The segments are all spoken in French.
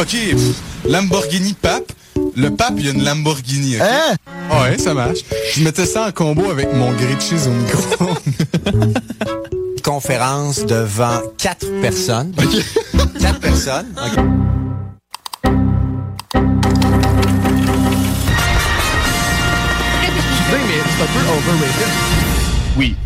Ok, Lamborghini Pape. Le pape, il y a une Lamborghini. Hein? Ouais, ça marche. Je mettais ça en combo avec mon grilled cheese au micro. Conférence devant quatre personnes. Quatre personnes. OK. mais c'est un peu overrated. oui.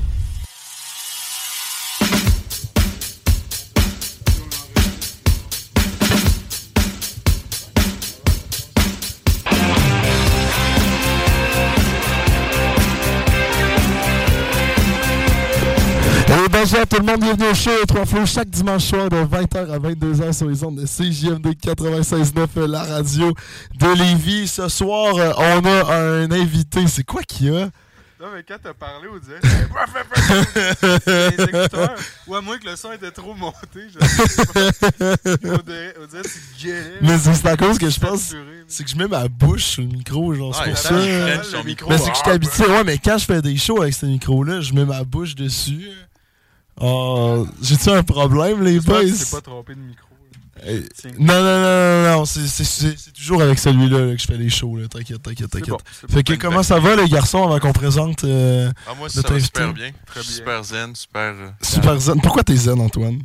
Bonjour tout le monde, bienvenue au show Trois Flots chaque dimanche soir de 20h à 22h sur les ondes de CJMD 96.9, la radio de Lévis. Ce soir, euh, on a un invité. C'est quoi qu'il y a? Non, mais quand t'as parlé, on disait les écouteurs. Ou à moins que le son était trop monté, je sais pas. On dirait, on dirait que tu gueulais. Mais c'est à cause que je pense... C'est que je mets ma bouche sur le micro, genre, c'est pour ça, euh. Mais c'est que je suis habitué, ouais, mais quand je fais des shows avec ce micro-là, je mets ma bouche dessus. Oh, j'ai-tu un problème, les boys? t'es pas trompé de micro. Non, non, non, non, non, c'est- toujours avec celui-là là, que je fais les shows, là. T'inquiète, t'inquiète, t'inquiète. bon, Fait que comment ça va, les garçons, avant qu'on présente euh, Ah, moi, Notre ça va super bien. Très Je bien. super zen, super. euh, Super Zen? Pourquoi t'es zen, Antoine?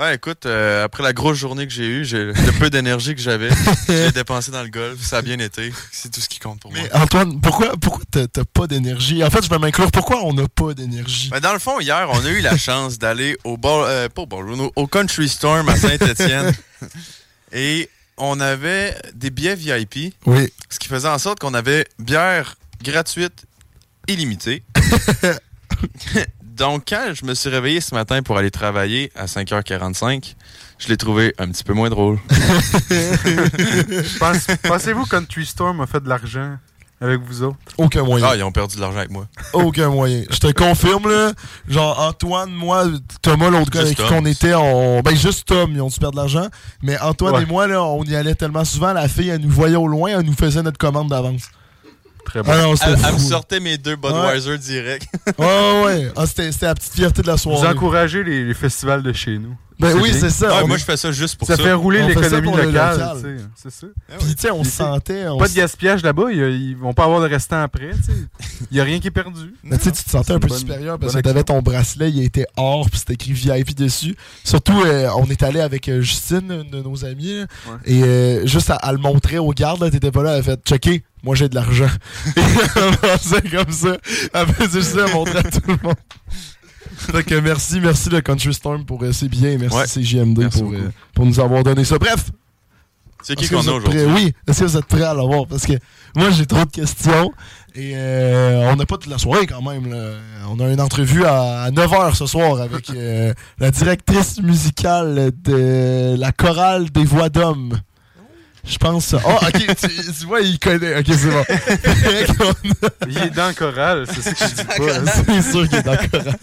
Ouais, écoute, euh, après la grosse journée que j'ai eue, j'ai le peu d'énergie que j'avais, je l'ai dépensé dans le golf. Ça a bien été. C'est tout ce qui compte pour moi. Mais Antoine, pourquoi, pourquoi t'as pas d'énergie? En fait, je vais m'inclure. Pourquoi on n'a pas d'énergie? Ben, dans le fond, hier, on a eu la chance d'aller au ball, euh, pas au ballroom, au- au Country Storm à Saint-Étienne. et on avait des billets VIP, Oui. ce qui faisait en sorte qu'on avait bière gratuite illimitée. Donc, quand je me suis réveillé ce matin pour aller travailler à 5h45, je l'ai trouvé un petit peu moins drôle. Pense- Pensez-vous que Country Storm a fait de l'argent avec vous autres? Aucun moyen. Ah, ils ont perdu de l'argent avec moi. Aucun moyen. Je te confirme, là. Genre, Antoine, moi, Thomas, l'autre gars avec qui on était, on... ben juste Tom, ils ont dû perdre de l'argent. Mais Antoine Ouais. et moi, là, on y allait tellement souvent, la fille, elle nous voyait au loin, elle nous faisait notre commande d'avance. Très bon. Ah non, c'était Elle, elle me sortait mes deux Budweiser direct. Ouais, ouais, ouais. Ah, c'était c'était la petite fierté de la Vous soirée. encouragez les, les festivals de chez nous. Ben oui, bien. c'est ça. On- moi, je fais ça juste pour Ça ça. fait rouler l'économie locale. C'est ça. Puis, tu sais, on se sentait. on Pas de gaspillage là-bas, ils, ils vont pas avoir de restant après. Il y a rien qui est perdu. Mais tu sais, tu te sentais un peu bonne- supérieur parce que t'avais ton bracelet, il était or, puis c'était écrit VIP dessus. Surtout, euh, on est allé avec euh, Justine, une de nos amies, là, Ouais. et euh, juste à, à le montrer aux gardes, là, t'étais pas là, elle a fait checker, moi j'ai de l'argent. et pensait comme ça. Elle faisait juste elle montrait à tout le monde. Fait que merci, merci le Country Storm pour euh, ces billets, merci Ouais. CJMD Merci pour, euh, pour nous avoir donné ça. Bref, C'est qui qu'on a aujourd'hui? Oui, est-ce que vous êtes prêts à l'avoir? Parce que moi, j'ai trop de questions. Et euh, on n'a pas toute la soirée quand même. là. On a une entrevue à, 9h ce soir avec euh, la directrice musicale de la chorale des voix d'hommes. Je pense. Oh, ok, tu, tu vois, il connaît. Ok, c'est bon. Il est dans le choral, c'est ça que je dis pas. c'est sûr qu'il est dans le chorale.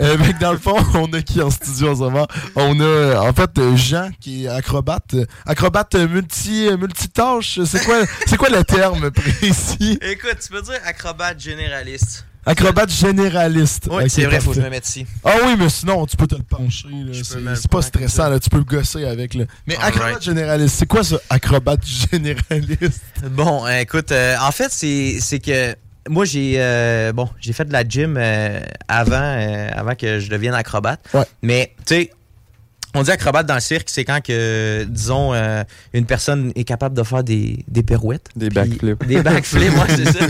Euh, fait que dans le fond, on a qui en studio en ce moment? On a, euh, en fait, euh, Jean, qui est acrobate. euh, Acrobate euh, multi, euh, multitâche. C'est quoi, c'est quoi le terme précis? Écoute, tu peux dire acrobate généraliste. Acrobate généraliste. Oui, c'est vrai, faut que je me mette ici. Ah oui, mais sinon, tu peux te le pencher. C'est pas stressant, là. tu peux le gosser avec. Là. Mais acrobate généraliste, c'est quoi ça, acrobate généraliste? Bon, euh, écoute, euh, en fait, c'est que moi, j'ai euh, bon, j'ai fait de la gym euh, avant, avant que je devienne acrobate. Ouais. Mais, tu sais, on dit acrobate dans le cirque, c'est quand que, disons, euh, une personne est capable de faire des, des pirouettes. Des backflips. Des backflips, moi, c'est ça.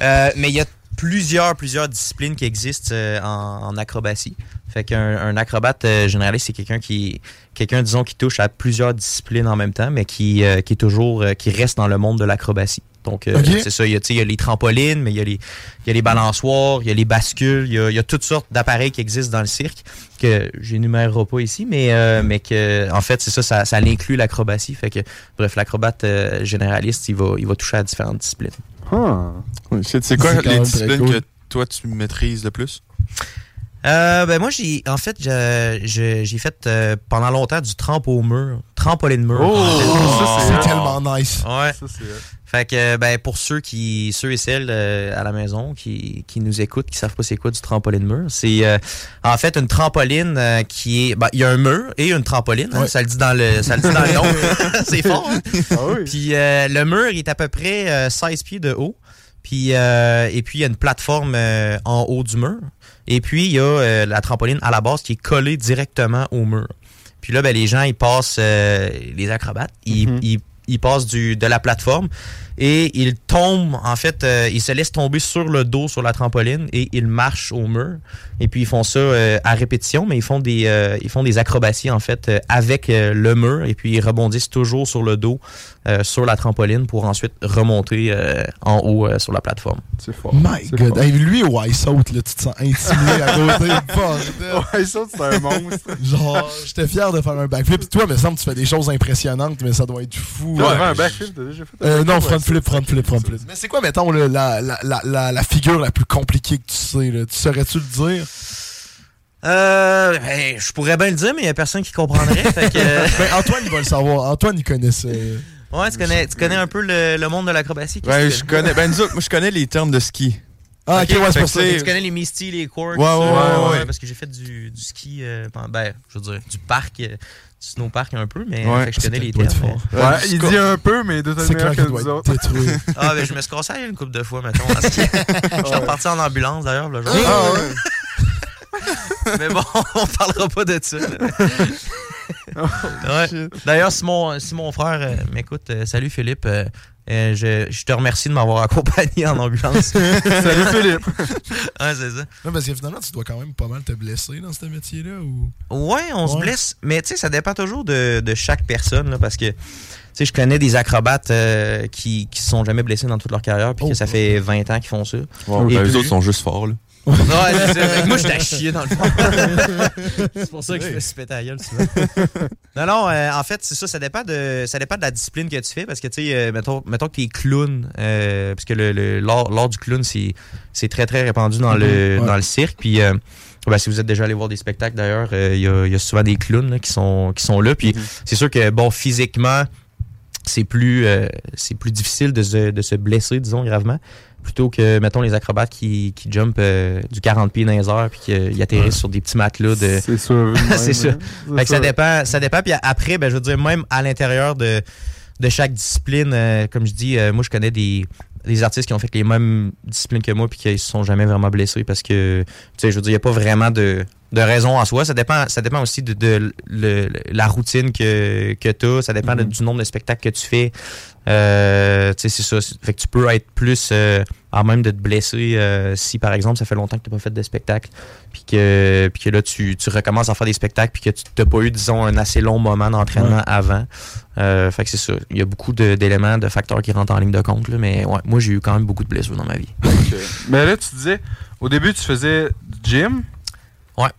Euh, mais il y a plusieurs, plusieurs disciplines qui existent euh, en, en acrobatie. Fait qu'un un acrobate euh, généraliste, c'est quelqu'un qui, quelqu'un, disons, qui touche à plusieurs disciplines en même temps, mais qui, euh, qui est toujours, qui reste dans le monde de l'acrobatie. Donc, c'est ça. Il y, a, tu sais, il y a les trampolines, mais il y a les, il y a les balançoires, il y a les bascules, il y a, il y a toutes sortes d'appareils qui existent dans le cirque que j'énumérerai pas ici, mais, euh, mais que, en fait, c'est ça, ça, ça inclut l'acrobatie. Fait que, bref, l'acrobate euh, généraliste, il va, il va toucher à différentes disciplines. C'est quoi les disciplines cool. que toi tu maîtrises le plus? Euh, ben moi j'ai en fait j'ai fait euh, pendant longtemps du trampo au mur, trampoline mur. Oh, ça, C'est c'est tellement nice. Ouais. Ça, c'est. Fait que ben pour ceux qui ceux et celles euh, à la maison qui, qui nous écoutent qui savent pas c'est quoi du trampoline mur, c'est euh, en fait une trampoline euh, qui est ben, il y a un mur et une trampoline, hein, ça le dit dans le ça le dit dans le nom. c'est fort. hein? Ah oui. Puis euh, le mur il est à peu près euh, 16 pieds de haut. Puis euh, et puis il y a une plateforme euh, en haut du mur. Et puis il y a euh, la trampoline à la base qui est collée directement au mur. Puis là ben les gens ils passent euh, les acrobates, ils, Mhm. ils, ils passent du de la plateforme et ils tombent en fait euh, ils se laissent tomber sur le dos sur la trampoline et ils marchent au mur. Et puis ils font ça euh, à répétition mais ils font des euh, ils font des acrobaties en fait euh, avec euh, le mur et puis ils rebondissent toujours sur le dos euh, sur la trampoline pour ensuite remonter euh, en haut euh, sur la plateforme. C'est fort. My God. fort. Hey, lui, au Ice Out, là, tu te sens intimidé à côté. Bordel. Ouais, ça, c'est un monstre. Genre, j'étais fier de faire un backflip. Toi, il me semble que tu fais des choses impressionnantes, mais ça doit être fou. Toi, Ouais. t'avais un backflip, t'as déjà fait un Euh, non, flip, front flip, front flip. Mais c'est quoi, mettons, là, la, la, la, la, figure la plus compliquée que tu sais? Là? Tu saurais-tu le dire? Euh, ben, je pourrais bien le dire mais il y a personne qui comprendrait. fait que, euh, Ben, Antoine, il va le savoir. Antoine, il connaît ça. ouais, tu connais, tu connais un peu le, le monde de l'acrobatie. Ben, je connais. Ben, nous autres, moi, je connais les termes de ski. Ah, ok, ouais, c'est pour ça. Tu connais les Misty, les Quarks? Ouais, ouais, ouais, ouais. Parce que j'ai fait du, du ski, euh, pendant- ben, je veux dire, du parc, euh, snowpark un peu, mais Ouais. fait que je connais les termes. mais- Ouais, il dit un peu, mais C'est meilleur clair que qu'il nous autres. Ah, ben, je me suis cassé une couple de fois, mettons. Je suis reparti en ambulance, d'ailleurs, le jour. Ah ouais. Mais bon, on parlera pas de ça. là. Ouais. D'ailleurs, si mon, si mon frère euh, m'écoute, euh, salut Philippe, euh, euh, je, je te remercie de m'avoir accompagné en ambulance. Salut Philippe. ouais, c'est ça. Non, parce que finalement, tu dois quand même pas mal te blesser dans ce métier-là. Ou... Ouais, on se Ouais. blesse, mais tu sais, ça dépend toujours de, de chaque personne, là, parce que, tu sais, je connais des acrobates euh, qui, qui se sont jamais blessés dans toute leur carrière, puis Oh. que ça fait 20 ans qu'ils font ça. Wow, Et ben, puis- les autres sont juste forts, là. Ouais, c'est ça. Fait que moi, j'étais à chier dans le fond. c'est pour ça que je me suis pété à gueule non, non, euh, en fait, c'est ça, ça dépend, de, ça dépend de la discipline que tu fais, parce que, tu sais, euh, mettons, mettons que tu es clown, euh, parce que le, le- l'art, l'art du clown, c'est, c'est très, très répandu dans, le, Mhm, ouais. dans le cirque, puis... euh, ben, si vous êtes déjà allé voir des spectacles d'ailleurs, euh, il y, a, il y a souvent des clowns là, qui, sont, qui sont là. Puis c'est sûr que bon, physiquement, c'est plus euh, c'est plus difficile de se, de se blesser, disons, gravement. Plutôt que, mettons, les acrobates qui, qui jumpent euh, du 40 pieds dans les airs puis qu'ils atterrissent sur des petits matelas de. C'est sûr. C'est ça. Fait que ça dépend, ça dépend. Puis après, ben, je veux dire, même à l'intérieur de, de chaque discipline, euh, comme je dis, euh, moi, je connais des, des artistes qui ont fait les mêmes disciplines que moi puis qui se sont jamais vraiment blessés parce que, tu sais, je veux dire, il n'y a pas vraiment de, de raison en soi. Ça dépend, ça dépend aussi de, la routine que, que tu as. Ça dépend Mhm. du nombre de spectacles que tu fais. Euh, tu sais, c'est ça. Fait que tu peux être plus euh, à même de te blesser euh, si, par exemple, ça fait longtemps que tu n'as pas fait de spectacle puis que, puis que là, tu, tu recommences à faire des spectacles puis que tu n'as pas eu, disons, un assez long moment d'entraînement Ouais. avant. Euh, fait que c'est ça. Il y a beaucoup d'éléments, de, facteurs qui rentrent en ligne de compte. Là, mais ouais, moi, j'ai eu quand même beaucoup de blessures dans ma vie. Mais là, tu disais, au début, tu faisais du gym? Ouais.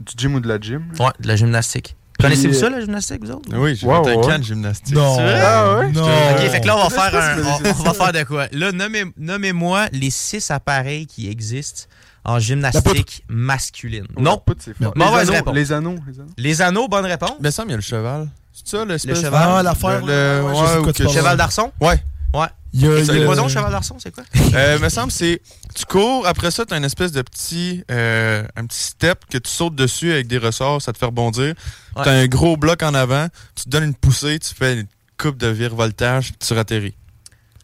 Du gym ou de la gym. Ouais, de la gymnastique. Connaissez-vous euh, ça, la gymnastique, vous autres? Oui, j'ai Wow, fait un ouais. camp de gymnastique. Non. Ah ouais? Non. Ok, fait que là, on va faire un, on, va faire de quoi? Là, nommez- nommez-moi les six appareils qui existent en gymnastique masculine. Non. Non. Les Mauvaise anneaux, réponse. les anneaux. Les anneaux. Les anneaux, bonne réponse. Mais ça, il y a le cheval. C'est ça, l'espèce Le cheval. Ah, l'affaire, Le- Ouais, ouais. Cheval d'arçon? Ouais. Ouais. Il y a- quoi donc, cheval d'arçon, c'est quoi? Euh, me semble c'est tu cours après ça t'as une espèce de petit euh, un petit step que tu sautes dessus avec des ressorts ça te fait rebondir Ouais. t'as un gros bloc en avant tu te donnes une poussée tu fais une coupe de virevoltage puis tu ratterris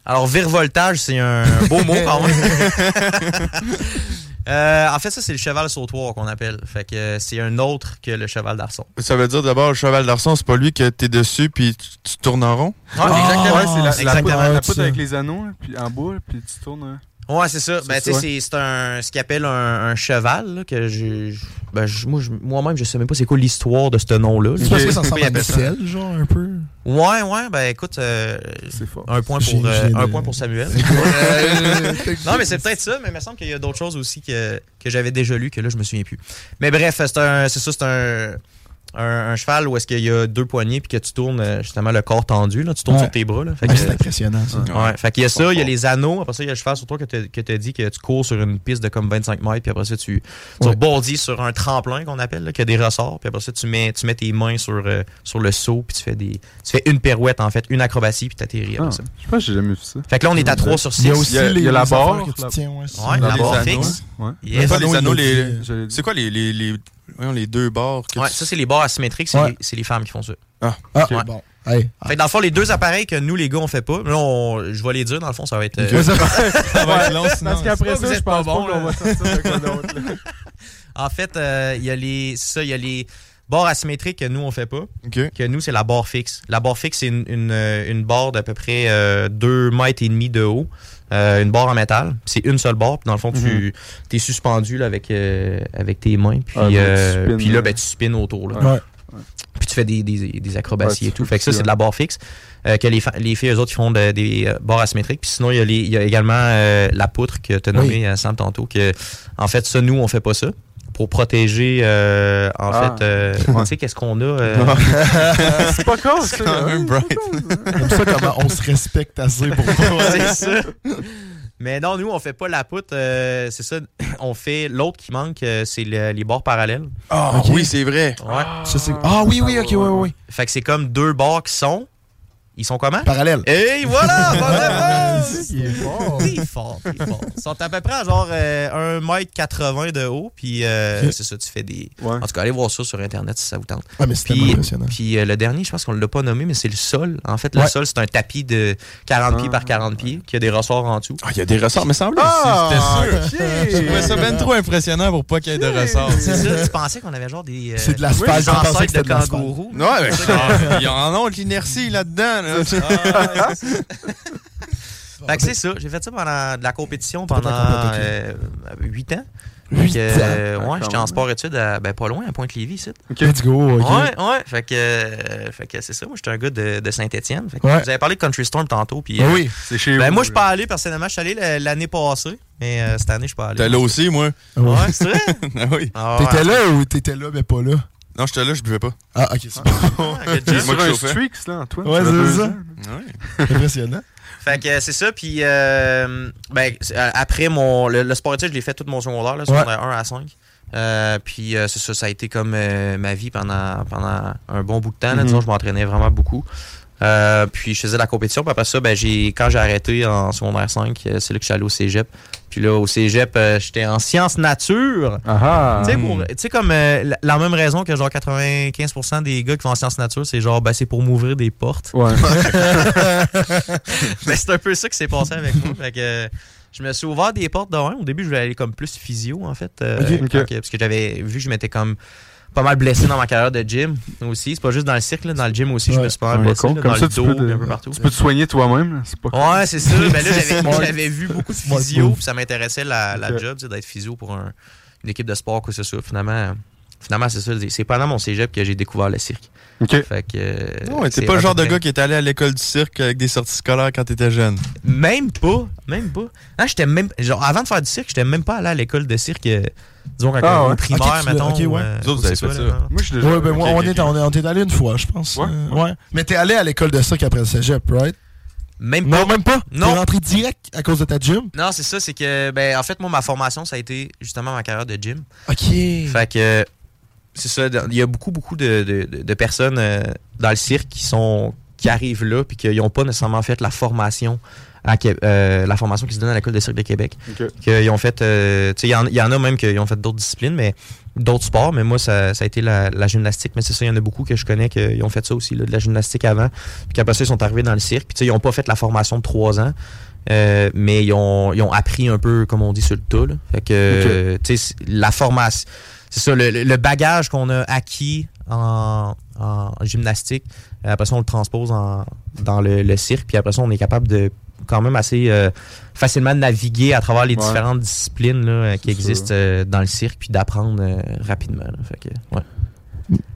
Alors, virevoltage, c'est un beau mot même. Euh, en fait, ça, c'est le cheval sautoir qu'on appelle. Fait que euh, c'est un autre que le cheval d'arçon. Ça veut dire d'abord, le cheval d'arçon, c'est pas lui que t'es dessus puis tu, tu tournes en rond? Ouais, exactement. Ouais, c'est la, la, Exactement. poudre, la poudre avec les anneaux, là, puis en bas, puis tu tournes. hein. Ouais, c'est ça. C'est Ben, tu sais, c'est- un, ce qu'ils appellent un, un cheval, là, que je, je- ben, je- moi, je- moi-même, je sais même pas c'est quoi l'histoire de ce nom-là. C'est parce que ça ressemble à ça? Nacelle, genre, un peu. Ouais, ouais, ben, écoute, euh, un point pour, euh, un point pour Samuel. non, mais c'est peut-être ça, mais il me semble qu'il y a d'autres choses aussi que, que j'avais déjà lu, que là, je me souviens plus. Mais bref, c'est un- c'est ça, c'est un, un, un cheval où est-ce qu'il y a deux poignées puis que tu tournes euh, justement le corps tendu, là, tu tournes Ouais. sur tes bras. Là, fait Ouais, que- c'est impressionnant, ça. Ouais, fait qu'il y a ça, il y a les anneaux, après ça, il y a le cheval sur toi que tu as dit que tu cours sur une piste de comme 25 mètres, puis après ça, tu, tu rebondis sur un tremplin qu'on appelle, là, qui a des ressorts, puis après ça, tu mets, tu mets tes mains sur, euh, sur le seau, puis tu fais des. Tu fais une pirouette, en fait, une acrobatie, puis t'atterris après Ah, ça. je pense que j'ai jamais vu ça. Fait que là, on est à 3 sur 6. Il y a aussi Il y a- les, il y a la barre, que tu la- tiens, ouais. la les barre anneaux. fixe. Pas. C'est quoi les, les, les, voyons, les deux bords Ouais, tu- ça, c'est les barres asymétriques, c'est Ouais. les, c'est les femmes qui font ça. Ah, Ouais. bon. Hey. Fait que dans le fond, les deux appareils que nous, les gars, on fait pas, là, on- je vais les dire, dans le fond, ça va être. euh, ça- Ça va être long, sinon. Parce qu'après ça, je pas pense bon, pas qu'on là. va sortir de quoi d'autre. là. En fait, euh, il y a les. ça, il y a les barres asymétriques que nous, on fait pas. Que nous, c'est la barre fixe. La barre fixe, c'est une, une, euh, une barre d'à peu près 2 mètres et demi de haut. Euh, une barre en métal. C'est une seule barre. Puis dans le fond, tu es suspendu là, avec, euh, avec tes mains. Puis, Ah, euh, spins, puis là, ben, tu spins autour. Là. Ouais. Puis tu fais des, des, des acrobaties Ouais, et tout. Fait que ça, c'est de la barre fixe. Euh, que les, fa- les filles, eux autres, ils font de- des euh, barres asymétriques. Puis sinon, il y a, les, il y a également euh, la poutre que tu as nommée, euh, Sam, tantôt. Que, en fait, ça, nous, on fait pas ça. Pour protéger, euh, en Ah. fait, euh, Ouais. tu sais, qu'est-ce qu'on a. euh, C'est pas con. C'est quand même hein? bright. Comme ça, comment on se respecte assez pour c'est ça. Mais non, nous, on fait pas la poutre. euh, c'est ça. On fait l'autre qui manque, euh, c'est le- les bords parallèles. Ah Ok. oui, c'est vrai. Ouais. Ça, c'est- Ah oui, oui, ok, oui, oui. Fait que c'est comme deux bords qui sont. Ils sont comment? Parallèle. Et voilà! bonne réponse! Il est fort. Fort, t'es fort. Ils sont à peu près à genre euh, 1m80 de haut. Puis euh, c'est ça, tu fais des. Ouais. En tout cas, allez voir ça sur Internet si ça vous tente. Ah, mais c'est impressionnant. puis euh, le dernier, je pense qu'on l'a pas nommé, mais c'est le sol. En fait, le Ouais. sol, c'est un tapis de 40 pieds Ah. par 40 pieds qui a des ressorts en dessous. Ah, il y a des ressorts, mais semblait Ah, C'était sûr. Je trouvais ça ben trop impressionnant pour pas qu'il y ait de ressorts. C'est ça, tu pensais qu'on avait genre des. euh, C'est de ancêtres c'était de de kangourous. Ouais, mais ils en ont de l'inertie là-dedans. Là. Ah. Fait que c'est ça. J'ai fait ça pendant de la compétition pendant euh, 8 ans. Que, euh, ans. ouais, j'étais en sport-études à, ben, pas loin, à Pointe-Lévis, ici. Let's go, ok. Ouais, ouais. Fait que, euh, fait que c'est ça. Moi, j'étais un gars de, de Saint-Étienne. Fait que Ouais. Vous avez parlé de Country Storm tantôt. Puis, Ah euh, oui. C'est chez ben, vous. moi, je suis pas allé personnellement. Je suis allé l'année passée. Mais euh, cette année, je suis pas allé. T'es là aussi, moi. Ouais, c'est vrai? Ah oui. Ah, ouais. T'étais là ou t'étais là, mais pas là? Non, j'étais là, je buvais pas. Ah, ok, c'est bon. Ah, job. Moi Sur qui un chauffais. Strix, là, Antoine. Ouais, c'est ça. ans. Ouais. Impressionnant. Fait que c'est ça. Puis euh, ben, euh, après mon le, le sport études, je l'ai fait tout mon secondaire, là, secondaire 1 à 5. Euh, puis euh, c'est ça, ça a été comme euh, ma vie pendant, pendant un bon bout de temps. là. Mhm. Disons, je m'entraînais vraiment beaucoup. Puis je faisais de la compétition. Puis après ça, ben, j'ai, quand j'ai arrêté en secondaire 5, euh, c'est là que je suis allé au cégep. Puis là, au cégep, euh, j'étais en sciences nature. Ah Tu sais, pour- tu sais, comme euh, la, la même raison que genre 95% des gars qui vont en sciences nature, c'est genre, ben, c'est pour m'ouvrir des portes. Ouais. Ben, c'est un peu ça qui s'est passé avec moi. Fait que, euh, je me suis ouvert des portes de un. Au début, je voulais aller comme plus physio, en fait. euh, Ok. Ok. quand que- parce que j'avais vu que je m'étais comme pas mal blessé dans ma carrière de gym aussi. C'est pas juste dans le cirque, là, dans le gym aussi, je me suis pas mal blessé. là, Comme dans ça, le tu dos, peux, puis te, un peu partout. tu peux te soigner toi-même. pas Ouais, c'est ça. Ben là, j'avais, vu beaucoup de physio, puis ça m'intéressait la, la job, d'être physio pour un- une équipe de sport, quoi que ce soit. Finalement, finalement c'est ça. C'est pendant mon cégep que j'ai découvert le cirque. Ok. Fait que. euh, Ouais, c'est t'es pas le genre de gars qui est allé à l'école du cirque avec des sorties scolaires quand t'étais jeune. Même pas. Même pas. Ah, j'étais même. Genre, avant de faire du cirque, j'étais même pas allé à l'école de cirque. euh, disons, quand Ah, ouais. primaire, Ok, tu l'as- mettons. ok, ouais. ou, euh, Vous autres, vous ou avez fait ça. Moi, je suis déjà. Ouais, ben moi, on, est, on, est, on est allé une fois, je pense. Ouais? Euh, ouais. Mais t'es allé à l'école de cirque après le cégep, right? Même pas. Non, même pas? Non. T'es rentré direct à cause de ta gym? Non, c'est ça, c'est que, ben, en fait, moi, ma formation, ça a été justement ma carrière de gym. Ok. Fait que, c'est ça, il y a beaucoup, beaucoup de, de- personnes euh, dans le cirque qui sont qui arrivent là puis qui n'ont pas nécessairement fait la formation à euh, la formation qui se donne à l'école de cirque de Québec. Ok. Qu'ils ont fait, euh, tu sais, il y, en- il y en a même qui ont fait d'autres disciplines, mais d'autres sports, mais moi, ça, ça a été la, la gymnastique. Mais c'est ça, il y en a beaucoup que je connais qui ont fait ça aussi, là, de la gymnastique avant. Puis qu'après ça, ils sont arrivés dans le cirque. Puis ils n'ont pas fait la formation de trois ans. euh, mais ils ont, ils ont appris un peu, comme on dit, sur le tas. là. Fait que, tu sais, c'est- la formation, c'est ça, le, le bagage qu'on a acquis en, en gymnastique, euh, après ça, on le transpose en, dans le, le cirque, puis après ça, on est capable de quand même assez euh, facilement naviguer à travers les Ouais. différentes disciplines là, euh, qui existent euh, dans le cirque, puis d'apprendre euh, rapidement. là. Fait que, ouais.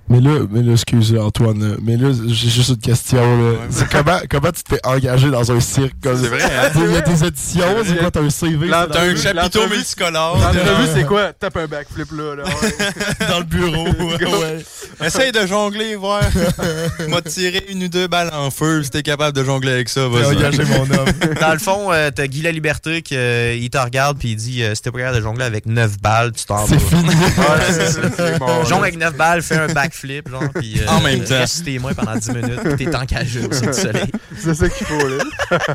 Mais là, mais là, excuse Antoine, mais là, j'ai juste une question. Là. C'est comment, comment tu te fais engager dans un cirque comme C'est vrai, hein? Il y a des auditions, c'est quoi, t'as un CV T'as un chapiteau multicolore. L'entrevue, c'est quoi? Tape un backflip là. là. Ouais. dans le bureau. Ouais. Essaye de jongler, voir. M'a tiré une ou deux balles en feu. Si t'es capable de jongler avec ça, T'es vas-y. engagé, mon homme. Dans le fond, euh, t'as Guy La Liberté qui euh, il te regarde puis il dit euh, si t'es pas capable de jongler avec 9 balles, tu t'en vas. C'est fini. Ouais, c'est bon. Jongle avec 9 balles, fais un backflip, genre, puis euh, En même temps. reste sur tes mains pendant 10 minutes, puis t'es engagé au ciel du soleil. C'est ça qu'il faut, là.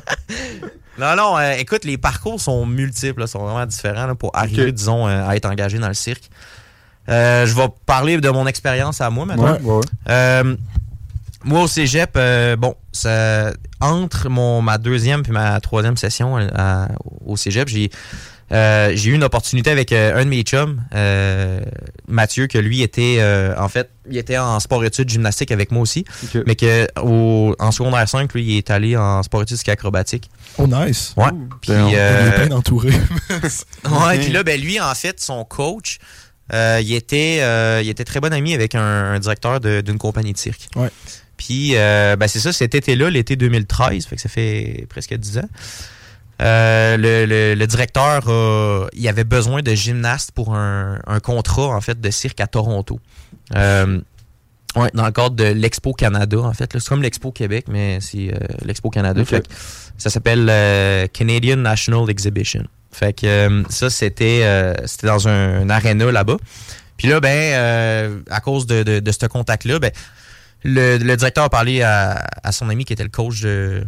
Non, non, euh, écoute, les parcours sont multiples, là, sont vraiment différents là, pour arriver, disons, euh, à être engagé dans le cirque. Euh, je vais parler de mon expérience à moi maintenant. Ouais, ouais. Euh, moi, au cégep, euh, bon, ça, entre mon, ma deuxième puis ma troisième session euh, à- au cégep, j'ai euh, j'ai eu une opportunité avec euh, un de mes chums, euh, Mathieu, que lui était, en fait, il était en sport-études gymnastique avec moi aussi, mais que au, en secondaire 5, lui, il est allé en sport-études ski acrobatique. Oh, nice. Ouais. Puis, On est bien entouré. Ouais, puis là, ben, lui, en fait, son coach, il, était, il était très bon ami avec un, un directeur d'une compagnie de cirque. Ouais. Puis, ben, c'est ça, cet été-là, l'été 2013, fait que ça fait presque 10 ans. Euh, le, le- le directeur, il avait besoin de gymnastes pour un, un contrat, en fait, de cirque à Toronto. Euh, ouais, dans le cadre de l'Expo Canada, en fait. là. C'est comme l'Expo Québec, mais c'est euh, l'Expo Canada. Ok. Fait que ça s'appelle euh, Canadian National Exhibition. Fait que ça, c'était c'était dans un, un aréna là-bas. Puis là, ben, à cause de, de, de ce contact-là, ben, le, le directeur a parlé à, à son ami qui était le coach de,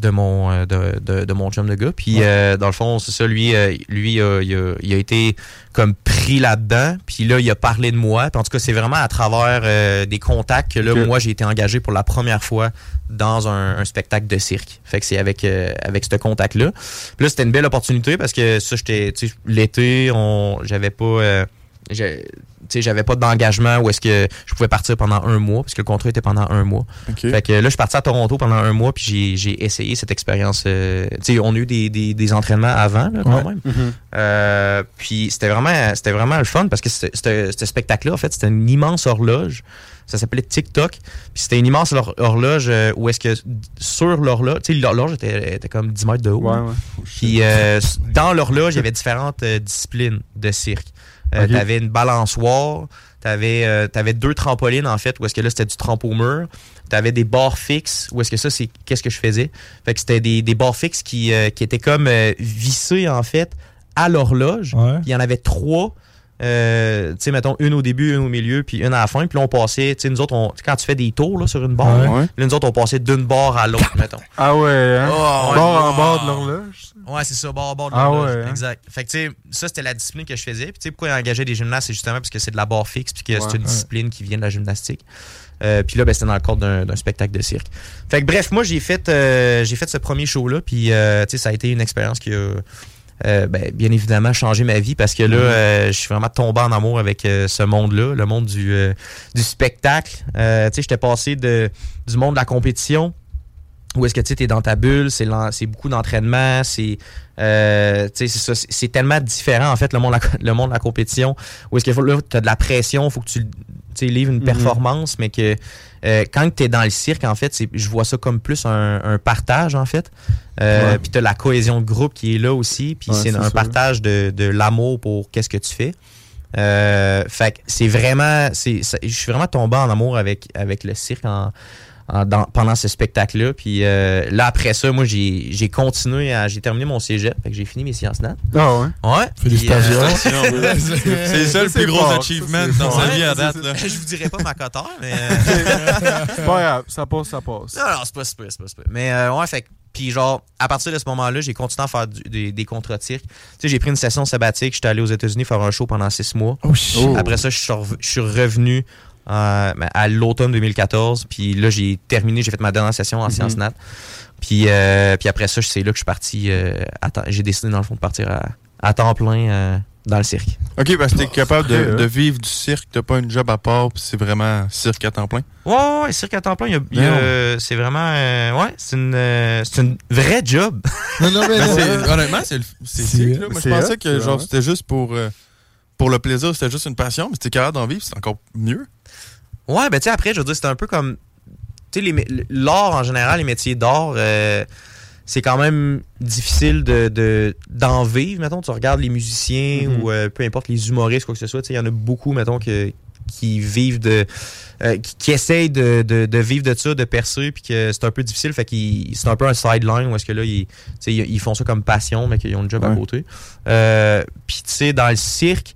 de mon euh, de, de, de mon chum de gars. Puis euh, dans le fond, c'est ça, lui, euh, lui euh, il, a, il a été comme pris là-dedans. Puis là, il a parlé de moi. Puis en tout cas, c'est vraiment à travers euh, des contacts que là, moi, j'ai été engagé pour la première fois dans un, un spectacle de cirque. Fait que c'est avec, euh, avec ce contact-là. Puis là, c'était une belle opportunité parce que ça, j'étais, tu sais, l'été, on, j'avais pas, j'avais pas d'engagement où est-ce que je pouvais partir pendant un mois parce que le contrat était pendant un mois. Fait que là, je suis parti à Toronto pendant un mois puis j'ai, essayé cette expérience. euh, tu sais, on a eu des, des, des entraînements avant, là, quand Ouais. même. Mhm. Euh, puis c'était vraiment, c'était vraiment le fun parce que c'était- c'était- ce spectacle-là, en fait, c'était une immense horloge. Ça s'appelait TikTok. Puis c'était une immense hor- horloge euh, où est-ce que sur l'horloge, tu sais, l'horloge était, était comme 10 mètres de haut. Ouais, ouais. Puis dans l'horloge, il y avait différentes disciplines de cirque. Euh. T'avais une balançoire, t'avais euh, t'avais deux trampolines en fait, où est-ce que là c'était du trampo mur. T'avais des barres fixes, où est-ce que ça c'est qu'est-ce que je faisais? Fait que c'était des, des barres fixes qui, euh, qui étaient comme vissées en fait à l'horloge. Ouais. Il y en avait trois. Euh, tu sais, mettons, une au début, une au milieu, puis une à la fin. Puis là, on passait, tu sais, nous autres, on- quand tu fais des tours là, sur une barre, Ouais. Là, nous autres, on passait d'une barre à l'autre, mettons. Ah ouais, hein? Oh, bord en bord de l'horloge. Ouais, c'est ça, bord à bord de Ah l'horloge. ouais, hein? Exact. Fait que, tu sais, ça, c'était la discipline que je faisais. Puis, tu sais, pourquoi il engageait des gymnastes, c'est justement parce que c'est de la barre fixe, puis que Ouais. c'est une discipline qui vient de la gymnastique. Euh, puis là, ben, c'était dans le cadre d'un spectacle de cirque. Fait que, bref, moi, j'ai fait, euh, j'ai fait ce premier show-là, puis, euh, tu sais, ça a été une expérience qui a. euh, ben, bien évidemment changé ma vie parce que là, Mhm. euh, je suis vraiment tombé en amour avec euh, ce monde-là, le monde du, du spectacle. Tu sais, j'étais passé de, du monde de la compétition où est-ce que tu es dans ta bulle, c'est beaucoup d'entraînement, c'est euh, c'est tellement différent en fait le monde de la, le monde de la compétition où est-ce que tu as de la pression, faut que tu tu sais, livres une Mhm. performance mais que euh, quand tu es dans le cirque en fait, je vois ça comme plus un, un partage en fait. Euh, Ouais. puis tu as la cohésion de groupe qui est là aussi, puis Ouais, c'est un sûr. partage de, de l'amour pour qu'est-ce que tu fais. Euh, fait que c'est vraiment, je suis vraiment tombé en amour avec, avec le cirque en- dans- pendant ce spectacle-là. Puis euh, là, après ça, moi, j'ai, j'ai continué à, j'ai terminé mon cégep, fait que j'ai fini mes sciences nat. Ah ouais? Ouais. Félicitations. Puis, euh, C'est ça le plus gros fort, achievement ça, dans fort. sa vie à date. Là. je vous dirais pas ma coteur, mais. euh, C'est pas grave, ça passe, ça passe. Non, non, c'est pas super, c'est pas super. Mais euh, ouais, fait que Puis genre, à partir de ce moment-là, j'ai continué à faire du- des, des contrats de cirque. Tu sais, j'ai pris une session sabbatique, j'étais allé aux États-Unis faire un show pendant six mois. Oh shit. Après ça, je suis revenu euh, ben, à l'automne 2014. Puis là, j'ai terminé, j'ai fait ma dernière session en sciences nat. Puis, euh, puis après ça, c'est là que je suis parti. euh, à temps- j'ai décidé, dans le fond, de partir à, à temps plein euh, dans le cirque. Ok, parce que t'es capable de, frais, de hein. vivre du cirque, t'as pas une job à part, puis c'est vraiment cirque à temps plein? Ouais, ouais, ouais, cirque à temps plein, c'est vraiment. euh, ouais, c'est une, euh, vraie job. Non, non, mais Ben, honnêtement, c'est le- sick, là. Moi, je pensais que genre c'était juste pour, euh, pour le plaisir, c'était juste une passion, mais si t'es capable d'en vivre, c'est encore mieux. Ouais, ben tu sais, après, je veux dire, c'est un peu comme. Tu sais, l'art en général, les métiers d'art, euh, c'est quand même difficile de, de- d'en vivre. Mettons, tu regardes les musiciens Mhm. ou euh, peu importe les humoristes, quoi que ce soit. Tu sais, il y en a beaucoup, mettons, que, qui vivent de. euh, qui, qui essayent de, de- de vivre de ça, de percer, puis que c'est un peu difficile. Fait qu'ils c'est un peu un sideline où est-ce que là, ils, ils, ils font ça comme passion, mais qu'ils ont une job à côté. Euh, puis tu sais, dans le cirque,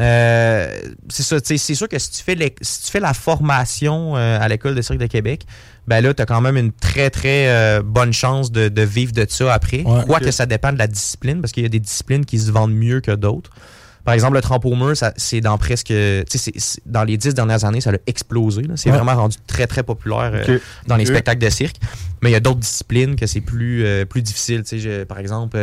euh, c'est ça, c'est sûr que si tu fais, les- si tu fais la formation euh, à l'école de cirque de Québec, ben là, tu as quand même une très, très euh, bonne chance de, de vivre de ça après. Ouais. Quoique ça dépend de la discipline, parce qu'il y a des disciplines qui se vendent mieux que d'autres. Par exemple, le trampo au mur, c'est dans presque. Tu sais, c'est- c'est- dans les dix dernières années, ça a explosé. C'est Ouais. vraiment rendu très, très populaire euh, dans les spectacles de cirque. Mais il y a d'autres disciplines que c'est plus, plus difficile. Tu sais, je- par exemple,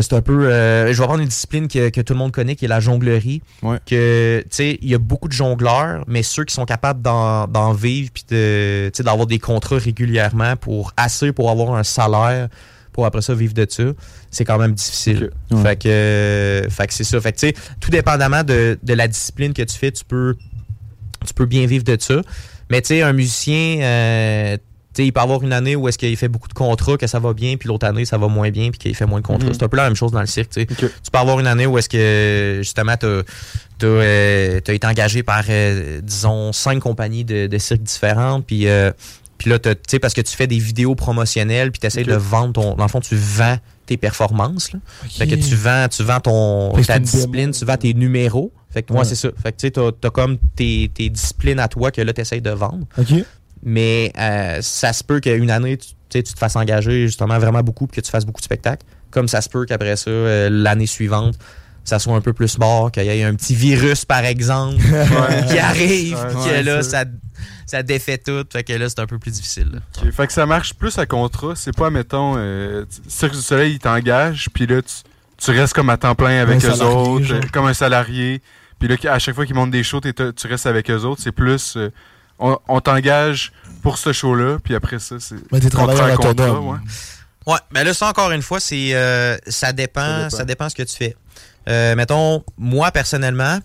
c'est un peu. euh, je vais prendre une discipline que, que tout le monde connaît, qui est la jonglerie. Ouais. Que, tu sais, il y a beaucoup de jongleurs, mais ceux qui sont capables d'en vivre puis de, tu sais, d'avoir des contrats régulièrement pour assez pour avoir un salaire pour après ça vivre de ça, c'est quand même difficile. Ouais. Fait que, euh, fait que c'est ça. Fait que, tu sais, tout dépendamment de, de la discipline que tu fais, tu peux, tu peux bien vivre de ça. Mais tu sais, un musicien, euh, tu sais, il peut avoir une année où est-ce qu'il fait beaucoup de contrats, que ça va bien, puis l'autre année, ça va moins bien, puis qu'il fait moins de contrats. Mhm. C'est un peu la même chose dans le cirque, tu sais. Ok. Tu peux avoir une année où est-ce que, justement, tu as, été engagé par, euh, disons, cinq compagnies de, de cirque différentes, puis... euh, puis là, tu sais, parce que tu fais des vidéos promotionnelles, puis tu essaies de vendre ton. Dans le fond, tu vends tes performances. Là. Fait que tu vends, tu vends ton, Fait ta discipline, tu vends tes numéros. Fait que, ouais, Ouais. c'est ça. Fait que tu sais, t'as, comme tes, tes disciplines à toi que là, tu essaies de vendre. Mais euh, ça se peut qu'une année, tu, tu sais, tu te fasses engager justement vraiment beaucoup puis que tu fasses beaucoup de spectacles. Comme ça se peut qu'après ça, euh, l'année suivante, ça soit un peu plus mort, qu'il y ait un petit virus, par exemple, qui arrive, Ouais, que ouais, là, ça. ça, défait tout. Fait que là, c'est un peu plus difficile. Fait que ça marche plus à contrat. C'est pas, mettons, euh, Cirque du Soleil, ils t'engagent, puis là, tu, tu restes comme à temps plein avec Un eux salarié, autres, genre. comme un salarié. Puis là, à chaque fois qu'ils montent des shows, t'es- tu restes avec eux autres. C'est plus, euh, on, on t'engage pour ce show-là, puis après ça, c'est. Mais t'es contrat travailleur autonome. ouais. Ouais, mais là, ça, encore une fois, c'est euh, ça, dépend, Ça ça dépend. ce que tu fais. Euh, mettons, moi, personnellement,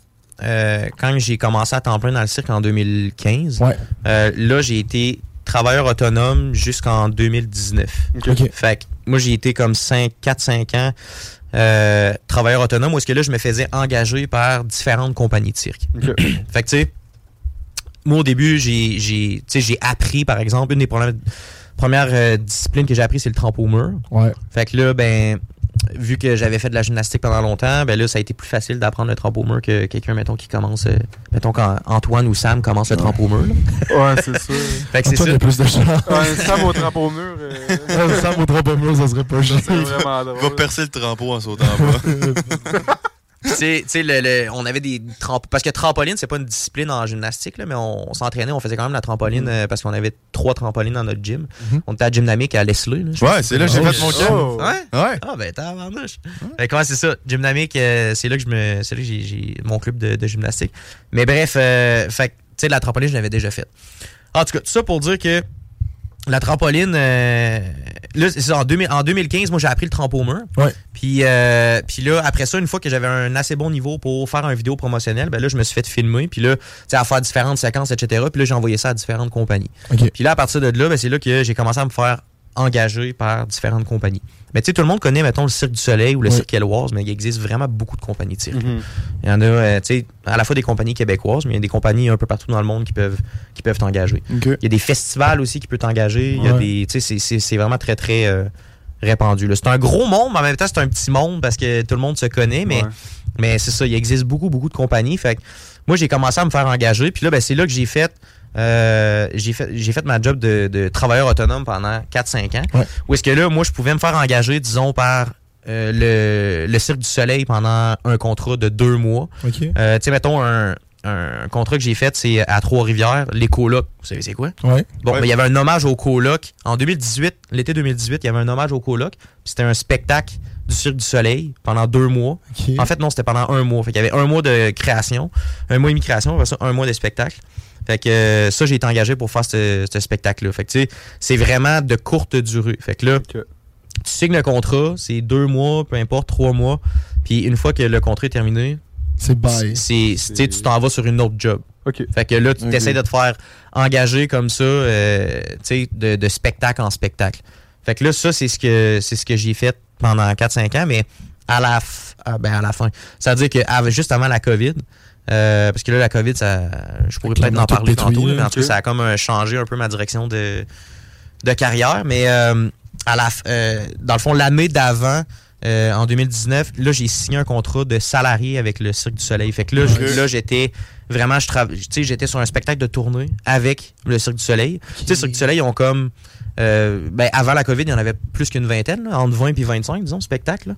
euh, quand j'ai commencé à temps plein dans le cirque en 2015, Ouais. euh, là, j'ai été travailleur autonome jusqu'en 2019. Ok. Ok. Fait que moi, j'ai été comme 4-5 ans euh, travailleur autonome, où est-ce que là, je me faisais engager par différentes compagnies de cirque. Ok. Fait que, tu sais, moi, au début, j'ai, j'ai, tu sais, j'ai appris, par exemple, une des premières euh, disciplines que j'ai appris, c'est le trampo au mur. Ouais. Fait que là, ben, vu que j'avais fait de la gymnastique pendant longtemps, ben là, ça a été plus facile d'apprendre le trampo au mur que quelqu'un, mettons, qui commence, euh, mettons, quand Antoine ou Sam commence le trampo au mur. là. Ouais, c'est sûr. Fait que c'est a plus de chance. Ouais, Sam au drapeau au mur, euh, Ouais, Sam au drapeau mur, ça serait pas juste. c'est vraiment Il va percer le trampo en sautant en bas. Tu sais, tu sais, le- le- on avait des trampolines. Parce que trampoline, c'est pas une discipline en gymnastique, là, mais on, on s'entraînait, on faisait quand même la trampoline euh, parce qu'on avait trois trampolines dans notre gym. Mhm. On était à Gymnamique à Leslie. Ouais, c'est là que j'ai fait mon camp. Oh. Ouais? Ouais. Ah ben t'as avantage. Fait que ouais, c'est ça? Gymnamique, euh, c'est là que je me. C'est là que j'ai- mon club de, de gymnastique. Mais bref, euh, fait tu sais, la trampoline, je l'avais déjà faite. En tout cas, tout ça pour dire que la trampoline, euh, là, c'est en, 2000 en 2015, moi j'ai appris le trampo mur. Ouais. Puis, euh, puis là, après ça, une fois que j'avais un assez bon niveau pour faire un vidéo promotionnel, ben là, je me suis fait filmer. Puis là, tu sais, à faire différentes séquences, etc. Puis là, j'ai envoyé ça à différentes compagnies. Ok. Puis là, à partir de là, ben, c'est là que j'ai commencé à me faire engager par différentes compagnies. Mais tu sais, tout le monde connaît, mettons, le Cirque du Soleil ou le Oui. Cirque Éloise, mais il existe vraiment beaucoup de compagnies de cirque. Mhm. Il y en a, euh, tu sais, à la fois des compagnies québécoises, mais il y a des compagnies un peu partout dans le monde qui peuvent, qui peuvent t'engager. Il y a des festivals aussi qui peuvent t'engager. Il y a Ouais. des, tu sais, c'est- vraiment très, très euh, répandu. C'est un gros monde, mais en même temps, c'est un petit monde parce que tout le monde se connaît, mais Ouais. mais c'est ça, il existe beaucoup, beaucoup de compagnies. Fait que moi, j'ai commencé à me faire engager. Puis là, ben, c'est là que j'ai fait, euh, j'ai fait, j'ai fait ma job de, de travailleur autonome pendant 4-5 ans. Ouais. Où est-ce que là, moi, je pouvais me faire engager, disons, par euh, le, le Cirque du Soleil pendant un contrat de deux mois. Euh, tu sais, mettons, un, un contrat que j'ai fait, c'est à Trois-Rivières, les colocs. Vous savez, c'est quoi? Ouais. Bon, ben, il y avait un hommage au coloc. En 2018, l'été 2018, il y avait un hommage au coloc. Puis C'était un spectacle du Cirque du Soleil pendant deux mois. En fait, non, c'était pendant un mois. Fait qu'il y avait un mois de création, un mois ça, un mois de spectacle. Fait que euh, ça, j'ai été engagé pour faire ce, ce spectacle-là. Fait que tu sais, c'est vraiment de courte durée. Fait que là, tu signes le contrat, c'est deux mois, peu importe, trois mois. Puis une fois que le contrat est terminé, C'est bye. c'est, tu sais, tu t'en vas sur une autre job. Fait que là, tu Ok. essaies de te faire engager comme ça, euh, tu sais, de, de spectacle en spectacle. Fait que là, ça, c'est ce que c'est ce que j'ai fait pendant 4-5 ans, mais à la, f- ah, ben, à la fin. Ça veut dire que juste avant la COVID, euh, parce que là, la COVID, ça, je pourrais peut-être en parler tantôt, mais en tout cas, ça a comme euh, changé un peu ma direction de, de carrière. Mais euh, à la, f- euh, dans le fond, l'année d'avant, euh, en 2019, là, j'ai signé un contrat de salarié avec le Cirque du Soleil. Fait que là, là j'étais vraiment, je sais, j'étais sur un spectacle de tournée avec le Cirque du Soleil. Tu sais, Cirque du Soleil, ils ont comme. euh, ben, avant la COVID, il y en avait plus qu'une vingtaine, là, entre 20 et 25, disons, spectacles. là.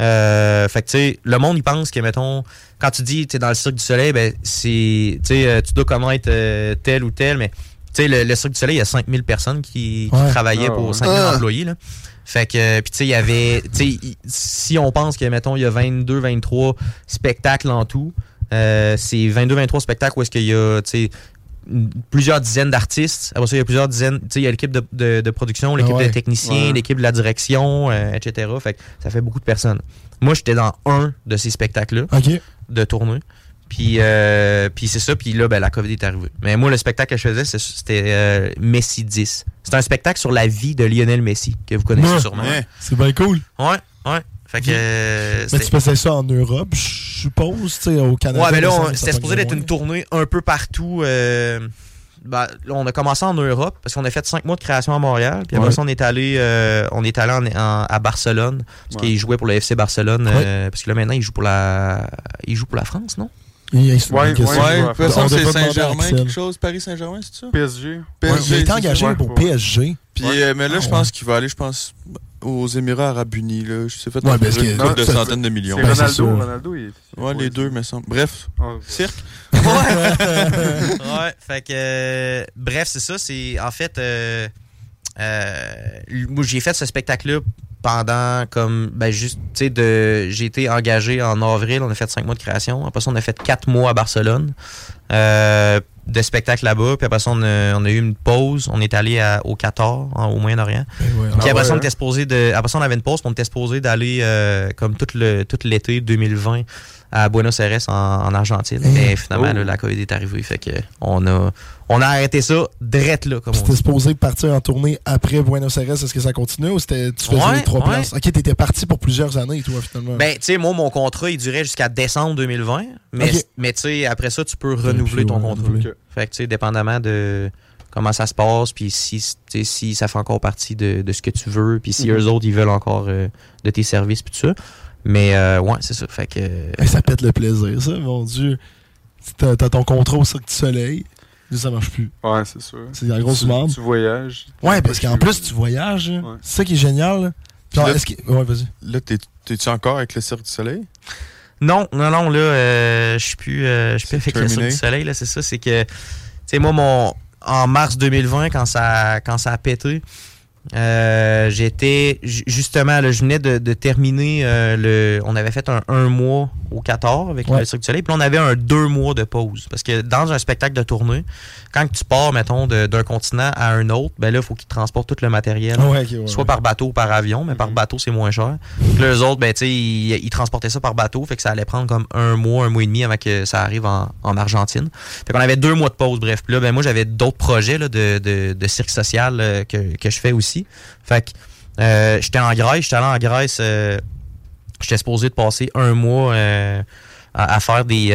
Euh, fait que, tu sais, le monde, il pense que, mettons, quand tu dis, tu es dans le Cirque du Soleil, ben, c'est, tu sais, euh, tu dois connaître euh, tel ou tel, mais, tu sais, le, le Cirque du Soleil, il y a 5000 personnes qui, qui Ouais. travaillaient Ah, pour ouais. 5000 Ah. employés, là. Fait que, euh, puis tu sais, il y avait, tu sais, si on pense que, mettons, il y a 22, 23 spectacles en tout, euh, c'est 22, 23 spectacles où est-ce qu'il y a, tu sais, plusieurs dizaines d'artistes. Après ça, il y a plusieurs dizaines, tu sais, il y a l'équipe de, de- de production, l'équipe Ah ouais. de techniciens, Ouais. l'équipe de la direction, euh, etc. Fait que ça fait beaucoup de personnes. Moi, j'étais dans un de ces spectacles-là de tournée. Puis, euh, puis c'est ça. Puis là, ben, la COVID est arrivée. Mais moi, le spectacle que je faisais, c'était euh, Messi 10. C'est un spectacle sur la vie de Lionel Messi, que vous connaissez Ouais. sûrement. Ouais. C'est bien cool. Ouais, ouais. Fait que. euh, Mais tu faisais ça en Europe, je suppose, tu sais, au Canada. Ouais, mais là, on- ça c'était supposé loin. une tournée un peu partout. euh, ben, là, on a commencé en Europe parce qu'on a fait cinq mois de création à Montréal. Puis après Ouais. ça, on est allé, euh, on est allé en- en- à Barcelone parce Ouais. qu'il jouait pour le FC Barcelone. euh, parce que là, maintenant, il joue pour la, il joue pour la France, non? Il y a une Ouais, ouais, c'est Saint-Germain, quelque chose. Paris Saint-Germain, c'est ça? PSG. Ouais, il a PSG, été c'est engagé ouais, pour ouais. PSG. Puis, Ouais. euh, mais là, Ah, je ouais. pense qu'il va aller, je pense, aux Émirats Arabes Unis. Là. Je sais fait Ouais, parce une de centaines de millions. C'est Ben, c'est Ronaldo. Ronaldo, il est. Ouais, les deux, me semble. Bref, Ah, cirque. ouais, fait que euh, bref, c'est ça. C'est en fait, euh, euh, moi j'ai fait ce spectacle-là pendant comme ben juste, tu sais, de j'ai été engagé en avril. On a fait cinq mois de création. Après ça, on a fait quatre mois à Barcelone euh, de spectacle là-bas. Puis après ça, on a, on a eu une pause. On est allé au Qatar, en- au Moyen-Orient. Ben Puis Ah après ça, on était supposé de. Après ça, on avait une pause, puis on était supposé d'aller euh, comme tout le tout l'été 2020 à Buenos Aires en, en Argentine. Hein? Mais finalement, Oh. là, la COVID est arrivée. Fait que on a on a arrêté ça drette là, comme C'était supposé partir en tournée après Buenos Aires. Est-ce que ça continuait ou c'était tu faisais Ouais, les trois ouais. places? Ok, t'étais parti pour plusieurs années, toi, finalement. Ben, tu sais, moi, mon contrat, il durait jusqu'à décembre 2020. Mais, mais tu sais, après ça, tu peux renouveler ton contrat. Fait que, tu sais, dépendamment de comment ça se passe, puis si, tu sais, si ça fait encore partie de, de ce que tu veux, puis si Mhm. eux autres, ils veulent encore euh, de tes services, puis tout ça. Mais, euh, ouais, c'est ça. Fait que. Ça pète le plaisir, ça, mon Dieu. T'as t'as ton au Cirque du Soleil. Là, ça marche plus. Ouais, c'est sûr. C'est la grosse tu, merde. tu voyages. Ouais, parce qu'en plus, tu voyages. hein. Ouais. C'est ça qui est génial. là. Genre, Puis là- est-ce que- Ouais, vas-y. Là, t'es- t'es-tu encore avec le Cirque du Soleil? Non, non, non, là, euh, je suis plus, euh, je suis plus C'est avec le Cirque du Soleil, là, c'est ça, c'est que, tu sais, moi, mon, en mars 2020, quand ça, quand ça a pété, euh, j'étais, ju- justement, là, je venais de, de terminer euh, le, on avait fait un, un mois au 14 avec Ouais. le Cirque du Soleil, puis on avait un deux mois de pause, parce que dans un spectacle de tournée, quand tu pars, mettons, d'un continent à un autre, ben là, il faut qu'ils transportent tout le matériel ouais, ok, ouais, soit par bateau ou par avion, mais par Mhm. bateau, c'est moins cher. Puis là, eux autres, ben, tu sais, ils, ils transportaient ça par bateau, fait que ça allait prendre comme un mois, un mois et demi avant que ça arrive en, en Argentine. Fait qu'on avait deux mois de pause, bref. Puis là, ben, moi, j'avais d'autres projets là, de, de, de cirque social euh, que, que je fais aussi. Fait que euh, j'étais en Grèce, j'étais allé en Grèce, euh, j'étais supposé de passer un mois, euh, à, à faire des...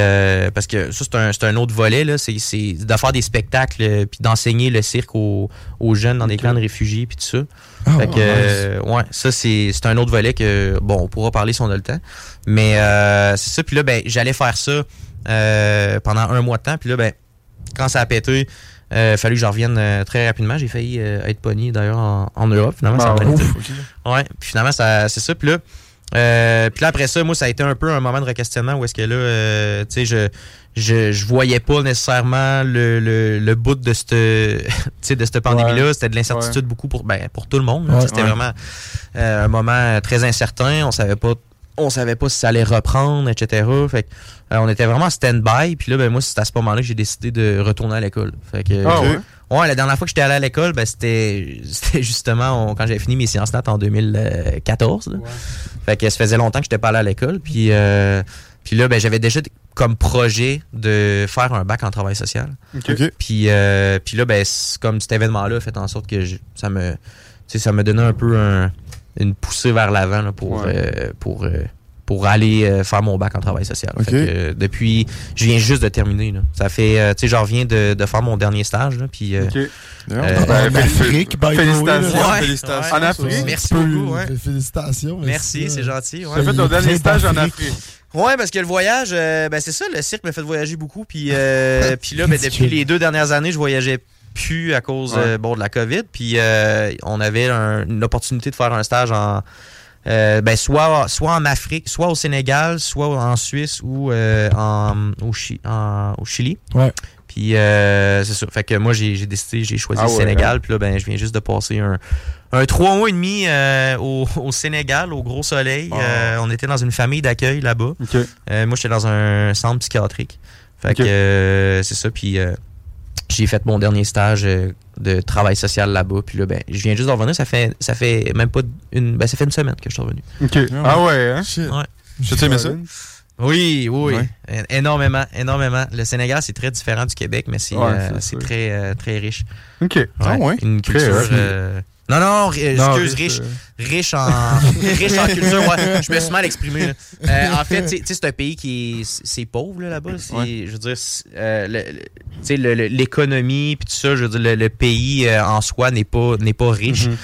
parce que ça, c'est un, c'est un autre volet, là. C'est, c'est de faire des spectacles puis d'enseigner le cirque aux, aux jeunes dans des camps de réfugiés puis tout ça. fait que, ouais, ça, c'est, c'est un autre volet que, bon, on pourra parler si on a le temps. Mais euh, c'est ça. Puis là, ben, j'allais faire ça pendant un mois de temps. Puis là, ben, quand ça a pété, euh, fallu que je revienne euh, très rapidement. J'ai failli euh, être pogné d'ailleurs en, en Europe. Finalement, Ah, ouf. Ouais, puis finalement, c'est ça. Puis là, euh, puis là, après ça, moi, ça a été un peu un moment de requestionnement où est-ce que là, euh, tu sais, je, je, je voyais pas nécessairement le, le, le bout de cette, de cette pandémie-là. Ouais. C'était de l'incertitude Ouais. beaucoup pour, ben, pour tout le monde. Ouais. C'était vraiment euh, un moment très incertain. On savait pas on savait pas si ça allait reprendre, etc. Fait que, euh, on était vraiment en stand-by. Puis là, ben, moi, c'est à ce moment-là que j'ai décidé de retourner à l'école. Fait que, Ah ouais? Ouais, la dernière fois que j'étais allé à l'école, ben, c'était c'était justement on- quand j'avais fini mes sciences nat en 2014. là. Fait que ça faisait longtemps que j'étais pas allé à l'école. Puis, euh, puis là, ben, j'avais déjà comme projet de faire un bac en travail social. Ok. Puis, euh, puis là, ben, comme cet événement-là a fait en sorte que je- ça me tu sais, ça me donnait un peu un- une poussée vers l'avant pour, Ouais. euh, pour, euh, pour aller euh, faire mon bac en travail social. Ok. Fait que, euh, depuis, je viens juste de terminer. Là. Ça fait, euh, tu sais, j'en reviens de, de faire mon dernier stage. Là, puis, euh. Euh, Ben, en Afrique, by the way, félicitations. Ouais, félicitations. En Afrique? Merci Peu- beaucoup, ouais. Félicitations. Merci, c'est gentil. ouais. Fait ton dernier stage en. Afrique. Ouais, parce que le voyage, euh, ben c'est ça, le cirque m'a fait voyager beaucoup. Puis, euh, puis là, ben, depuis les deux dernières années, je voyageais plus à cause euh, bon, de la COVID. Puis euh, on avait un- une opportunité de faire un stage en. euh, ben, soit, soit en Afrique, soit au Sénégal, soit en Suisse ou euh, en, au, Chi- en- au Chili. Ouais. Puis euh, c'est ça. Fait que moi, j'ai décidé, j'ai choisi Ah le ouais, Sénégal. Puis là, ben, je viens juste de passer un, un trois mois et demi au, au Sénégal, au gros soleil. Ah. On était dans une famille d'accueil là-bas. Moi, j'étais dans un centre psychiatrique. Fait que c'est ça. Puis j'ai fait mon dernier stage euh, de travail social là-bas. Puis là, ben, je viens juste de revenir. Ça fait, ça fait même pas une, ben, ça fait une semaine que je suis revenu. Ok. Ah ouais, hein? Shit. Ouais. J'ai aimé ça? Oui, oui, Ouais. Énormément, énormément. Le Sénégal, c'est très différent du Québec, mais c'est Ouais, euh, très, euh, très riche. Ok. Ah ouais? Une Très culture. riche. euh, Non, non, excuse, riche, euh, riche en, riche en culture. Ouais, je me suis mal exprimé. là. Euh, en fait, c'est un pays qui est, c'est pauvre là, là-bas. C'est- Je veux dire, euh, l'économie puis tout ça. Je veux dire, le, le pays euh, en soi n'est pas n'est pas riche. Mhm.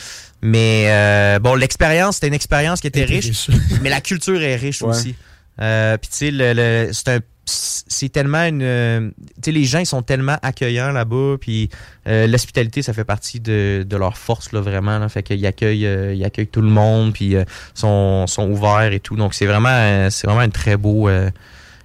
Mais euh, bon, l'expérience, c'était une expérience qui était Était riche, riche. mais la culture est riche Ouais. aussi. Euh, puis tu sais, le, le- c'est un c'est tellement une euh, tu sais les gens ils sont tellement accueillants là-bas puis euh, l'hospitalité ça fait partie de, de leur force là vraiment là. fait qu'ils accueillent euh, ils accueillent tout le monde puis euh, sont sont ouverts et tout donc c'est vraiment euh, c'est vraiment une très beau euh,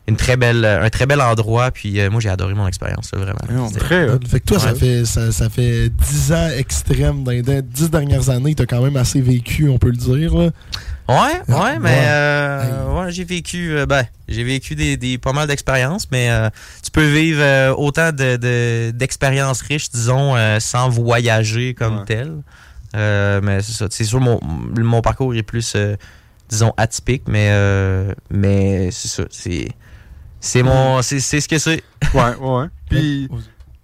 une très belle un très bel endroit puis euh, moi j'ai adoré mon expérience là, vraiment Très. Fait que toi, ça, fait, ça, ça fait 10 ans extrêmes. Dans les dix dernières années, t'as quand même assez vécu, on peut le dire. Là. Ouais, ouais, mais ouais. euh, ouais, j'ai vécu, euh, ben, j'ai vécu des, des pas mal d'expériences, mais euh, tu peux vivre euh, autant de, de- d'expériences riches, disons, euh, sans voyager comme Ouais. tel. Euh, mais c'est ça. C'est sûr, mon, mon parcours est plus, euh, disons, atypique, mais euh, mais c'est ça. C'est c'est mon, c'est, c'est ce que c'est. Ouais, ouais, ouais. Puis,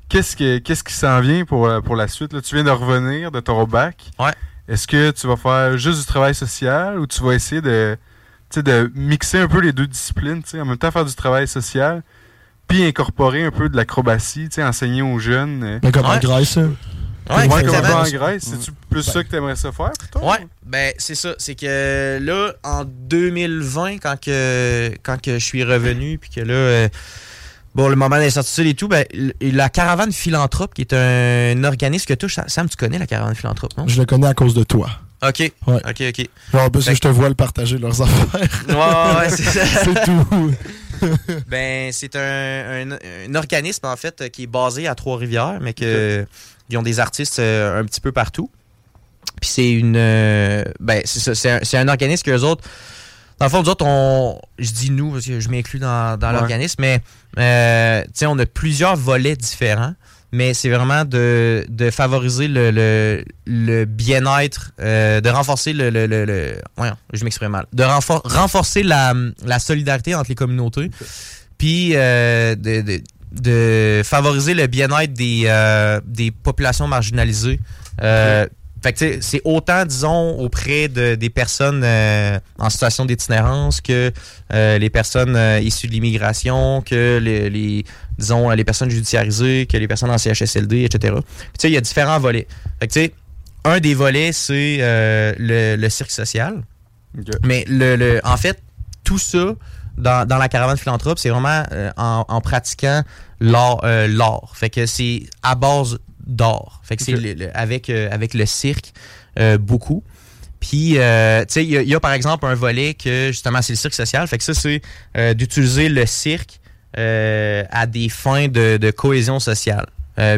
qu'est-ce, que, qu'est-ce qui s'en vient pour, pour la suite? Là? Tu viens de revenir de ton bac. Ouais. Est-ce que tu vas faire juste du travail social ou tu vas essayer de, tu sais, de mixer un peu les deux disciplines, tu sais, en même temps faire du travail social, puis incorporer un peu de l'acrobatie, tu sais, enseigner aux jeunes? euh, Mais comme en. Grèce. là. Ouais, Ouais, comme en Grèce, c'est-tu plus ça que tu aimerais ça faire plutôt? Ouais, ben c'est ça. C'est que là, en 2020, quand que, quand que je suis revenu, puis que là, euh, bon, le moment d'incertitude et tout, ben, la Caravane Philanthrope, qui est un, organisme que touche. Sam, tu connais la Caravane Philanthrope, non? Je le connais à cause de toi. Ok. Ouais. Ok, ok. Genre, parce que Fait je te vois le partager leurs affaires. Ouais, ouais, c'est ça. C'est tout. Ben, c'est un, un- un organisme, en fait, qui est basé à Trois-Rivières, mais que ils ont des artistes euh, un petit peu partout. Puis c'est une... euh, ben, c'est ça, c'est un, c'est un organisme que les autres... Dans le fond, nous autres, on... Je dis nous, parce que je m'inclus dans, dans Ouais. l'organisme, mais, euh, on a plusieurs volets différents, mais c'est vraiment de, de favoriser le, le, le bien-être, euh, de renforcer le... le, le, voyons, je m'exprime mal. De renfor- renforcer la, la solidarité entre les communautés, puis euh, de, de, de favoriser le bien-être des, euh, des populations marginalisées. Euh, fait que c'est autant, disons, auprès de, des personnes euh, en situation d'itinérance que euh, les personnes euh, issues de l'immigration, que les, les- disons, les personnes judiciarisées, que les personnes en CHSLD, etc. Puis, tu sais, il y a différents volets. Fait que un des volets, c'est le, le cirque social. Mais le, le- en fait, tout ça dans, dans la caravane philanthrope, c'est vraiment euh, en, en pratiquant l'art. euh, l'art. fait que c'est à base d'art. Fait que c'est Ok. le- le- avec, euh, avec le cirque, euh, beaucoup. Puis, euh, tu sais, il y, a- il y a par exemple un volet que justement, c'est le cirque social. Fait que ça, c'est d'utiliser le cirque à des fins de, de cohésion sociale.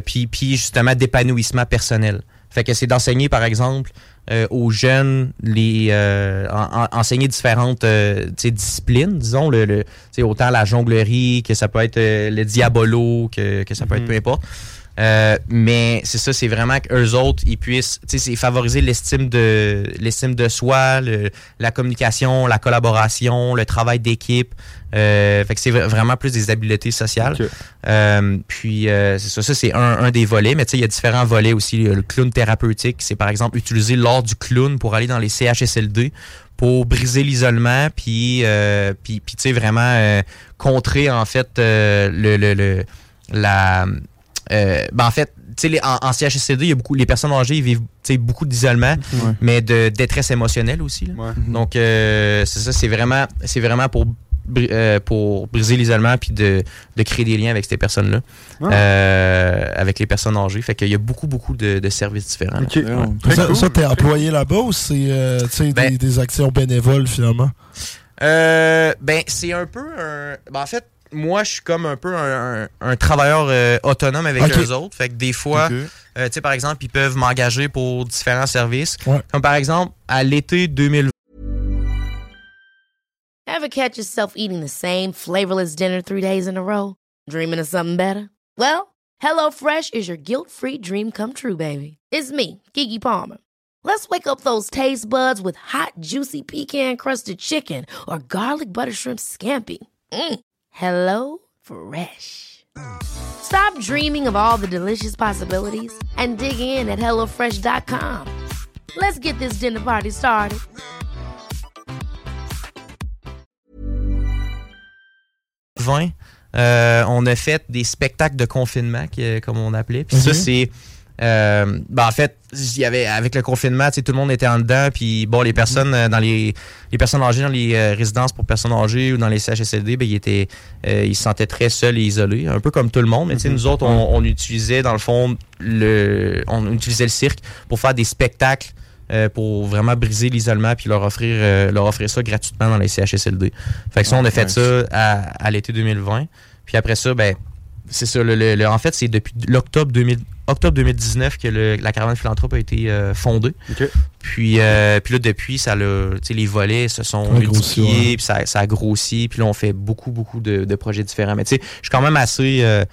Puis, puis justement, d'épanouissement personnel. Fait que c'est d'enseigner, par exemple, aux jeunes, les en- en- enseigner différentes disciplines, disons, le, autant la jonglerie, que ça peut être le diabolo, que, que ça peut être Mhm. peu importe. Euh, mais c'est ça, c'est vraiment qu'eux autres, ils puissent, tu sais, c'est favoriser l'estime de l'estime de soi, le- la communication, la collaboration, le travail d'équipe. Euh, fait que c'est vra- vraiment plus des habiletés sociales. Euh, puis euh, c'est ça, ça c'est un, un des volets, mais tu sais, il y a différents volets aussi. Le clown thérapeutique, c'est par exemple utiliser l'art du clown pour aller dans les CHSLD pour briser l'isolement, puis, euh, puis, puis tu sais, vraiment euh, contrer en fait euh, le, le, le- la... euh, ben, en fait, tu sais, les- en, en CHSLD, il y a beaucoup, les personnes âgées ils vivent tu sais, beaucoup d'isolement, Ouais. mais de détresse émotionnelle aussi. là. Ouais. Donc, euh, c'est ça, c'est vraiment, c'est vraiment pour, bri- euh, pour briser l'isolement puis de, de créer des liens avec ces personnes-là, Ah. euh, avec les personnes âgées. Fait qu'il y a beaucoup, beaucoup de, de services différents. là. Ok. Très Ça, cool. ça, t'es employé là-bas ou c'est euh, tu sais, Ben- des, des actions bénévoles finalement? Euh, ben, c'est un peu un. ben, en fait, moi, je suis comme un peu un, un- un travailleur euh, autonome avec Ok. eux autres. Fait que des fois, Ok. euh, tu sais, par exemple, ils peuvent m'engager pour différents services. Ouais. Comme par exemple, à l'été 2020, Ever catch yourself eating the same flavorless dinner three days in a row? Dreaming of something better? Well, HelloFresh is your guilt free dream come true, baby. It's me, Kiki Palmer. Let's wake up those taste buds with hot, juicy pecan crusted chicken or garlic butter shrimp scampi. Mm. Hello Fresh. Stop dreaming of all the delicious possibilities and dig in at HelloFresh.com. Let's get this dinner party started. euh, on a fait des spectacles de confinement, qui- comme on appelait. Puis ça, Mhm. c'est. Euh, ben, en fait, il y avait avec le confinement, tout le monde était en dedans, puis bon, les personnes euh, dans les les personnes âgées dans les euh, résidences pour personnes âgées ou dans les CHSLD, ben ils étaient ils se sentaient très seuls et isolés, un peu comme tout le monde. Mais sais, nous autres, on, on utilisait dans le fond le on utilisait le cirque pour faire des spectacles. pour vraiment briser l'isolement puis leur offrir leur offrir ça gratuitement dans les CHSLD. Fait que ça, on a fait ça à, à l'été 2020. Puis après ça, ben c'est ça. Le, le- le- en fait, c'est depuis l'octobre 2000 octobre 2019 que le- la caravane philanthrope a été euh, fondée. Puis, euh, puis là, depuis, ça les volets se sont multipliés, ouais. puis ça, ça a grossi. Puis là, on fait beaucoup, beaucoup de, de projets différents. Mais tu sais, je suis quand même assez euh,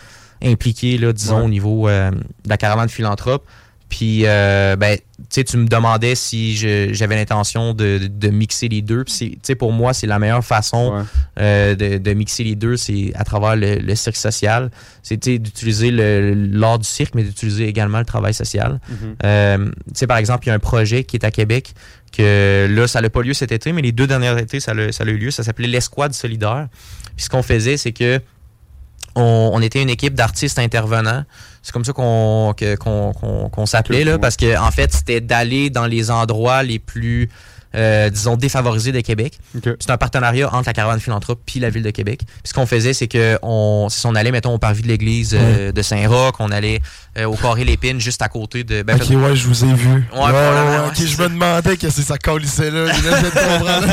impliqué, là, disons, Ouais. au niveau euh, de la caravane philanthrope. Puis, euh, ben, tu sais, tu me demandais si j'avais l'intention de, de mixer les deux. Tu sais, pour moi, c'est la meilleure façon Ouais. euh, de, de mixer les deux, c'est à travers le, le cirque social. Sais, d'utiliser l'art du cirque, mais d'utiliser également le travail social. Mhm. Euh, tu sais, par exemple, il y a un projet qui est à Québec que là, ça n'a pas lieu cet été, mais les deux derniers étés, ça a, ça a eu lieu. Ça s'appelait l'Escouade solidaire. Puis ce qu'on faisait, c'est que on, on était une équipe d'artistes intervenants. C'est comme ça qu'on qu'on qu'on- s'appelait, là, parce que en fait, c'était d'aller dans les endroits les plus, euh, disons, défavorisés de Québec. C'est un partenariat entre la caravane philanthrope puis la ville de Québec. Puis ce qu'on faisait, c'est que on, si on allait, mettons, au parvis de l'église euh, de Saint-Roch, on allait euh, au Carré Lépine, juste à côté de. ben, ok, ouais, je vous ai vu. Ouais, probablement, ouais, ok, je me demandais que c'est ça colissait là. Comprendre.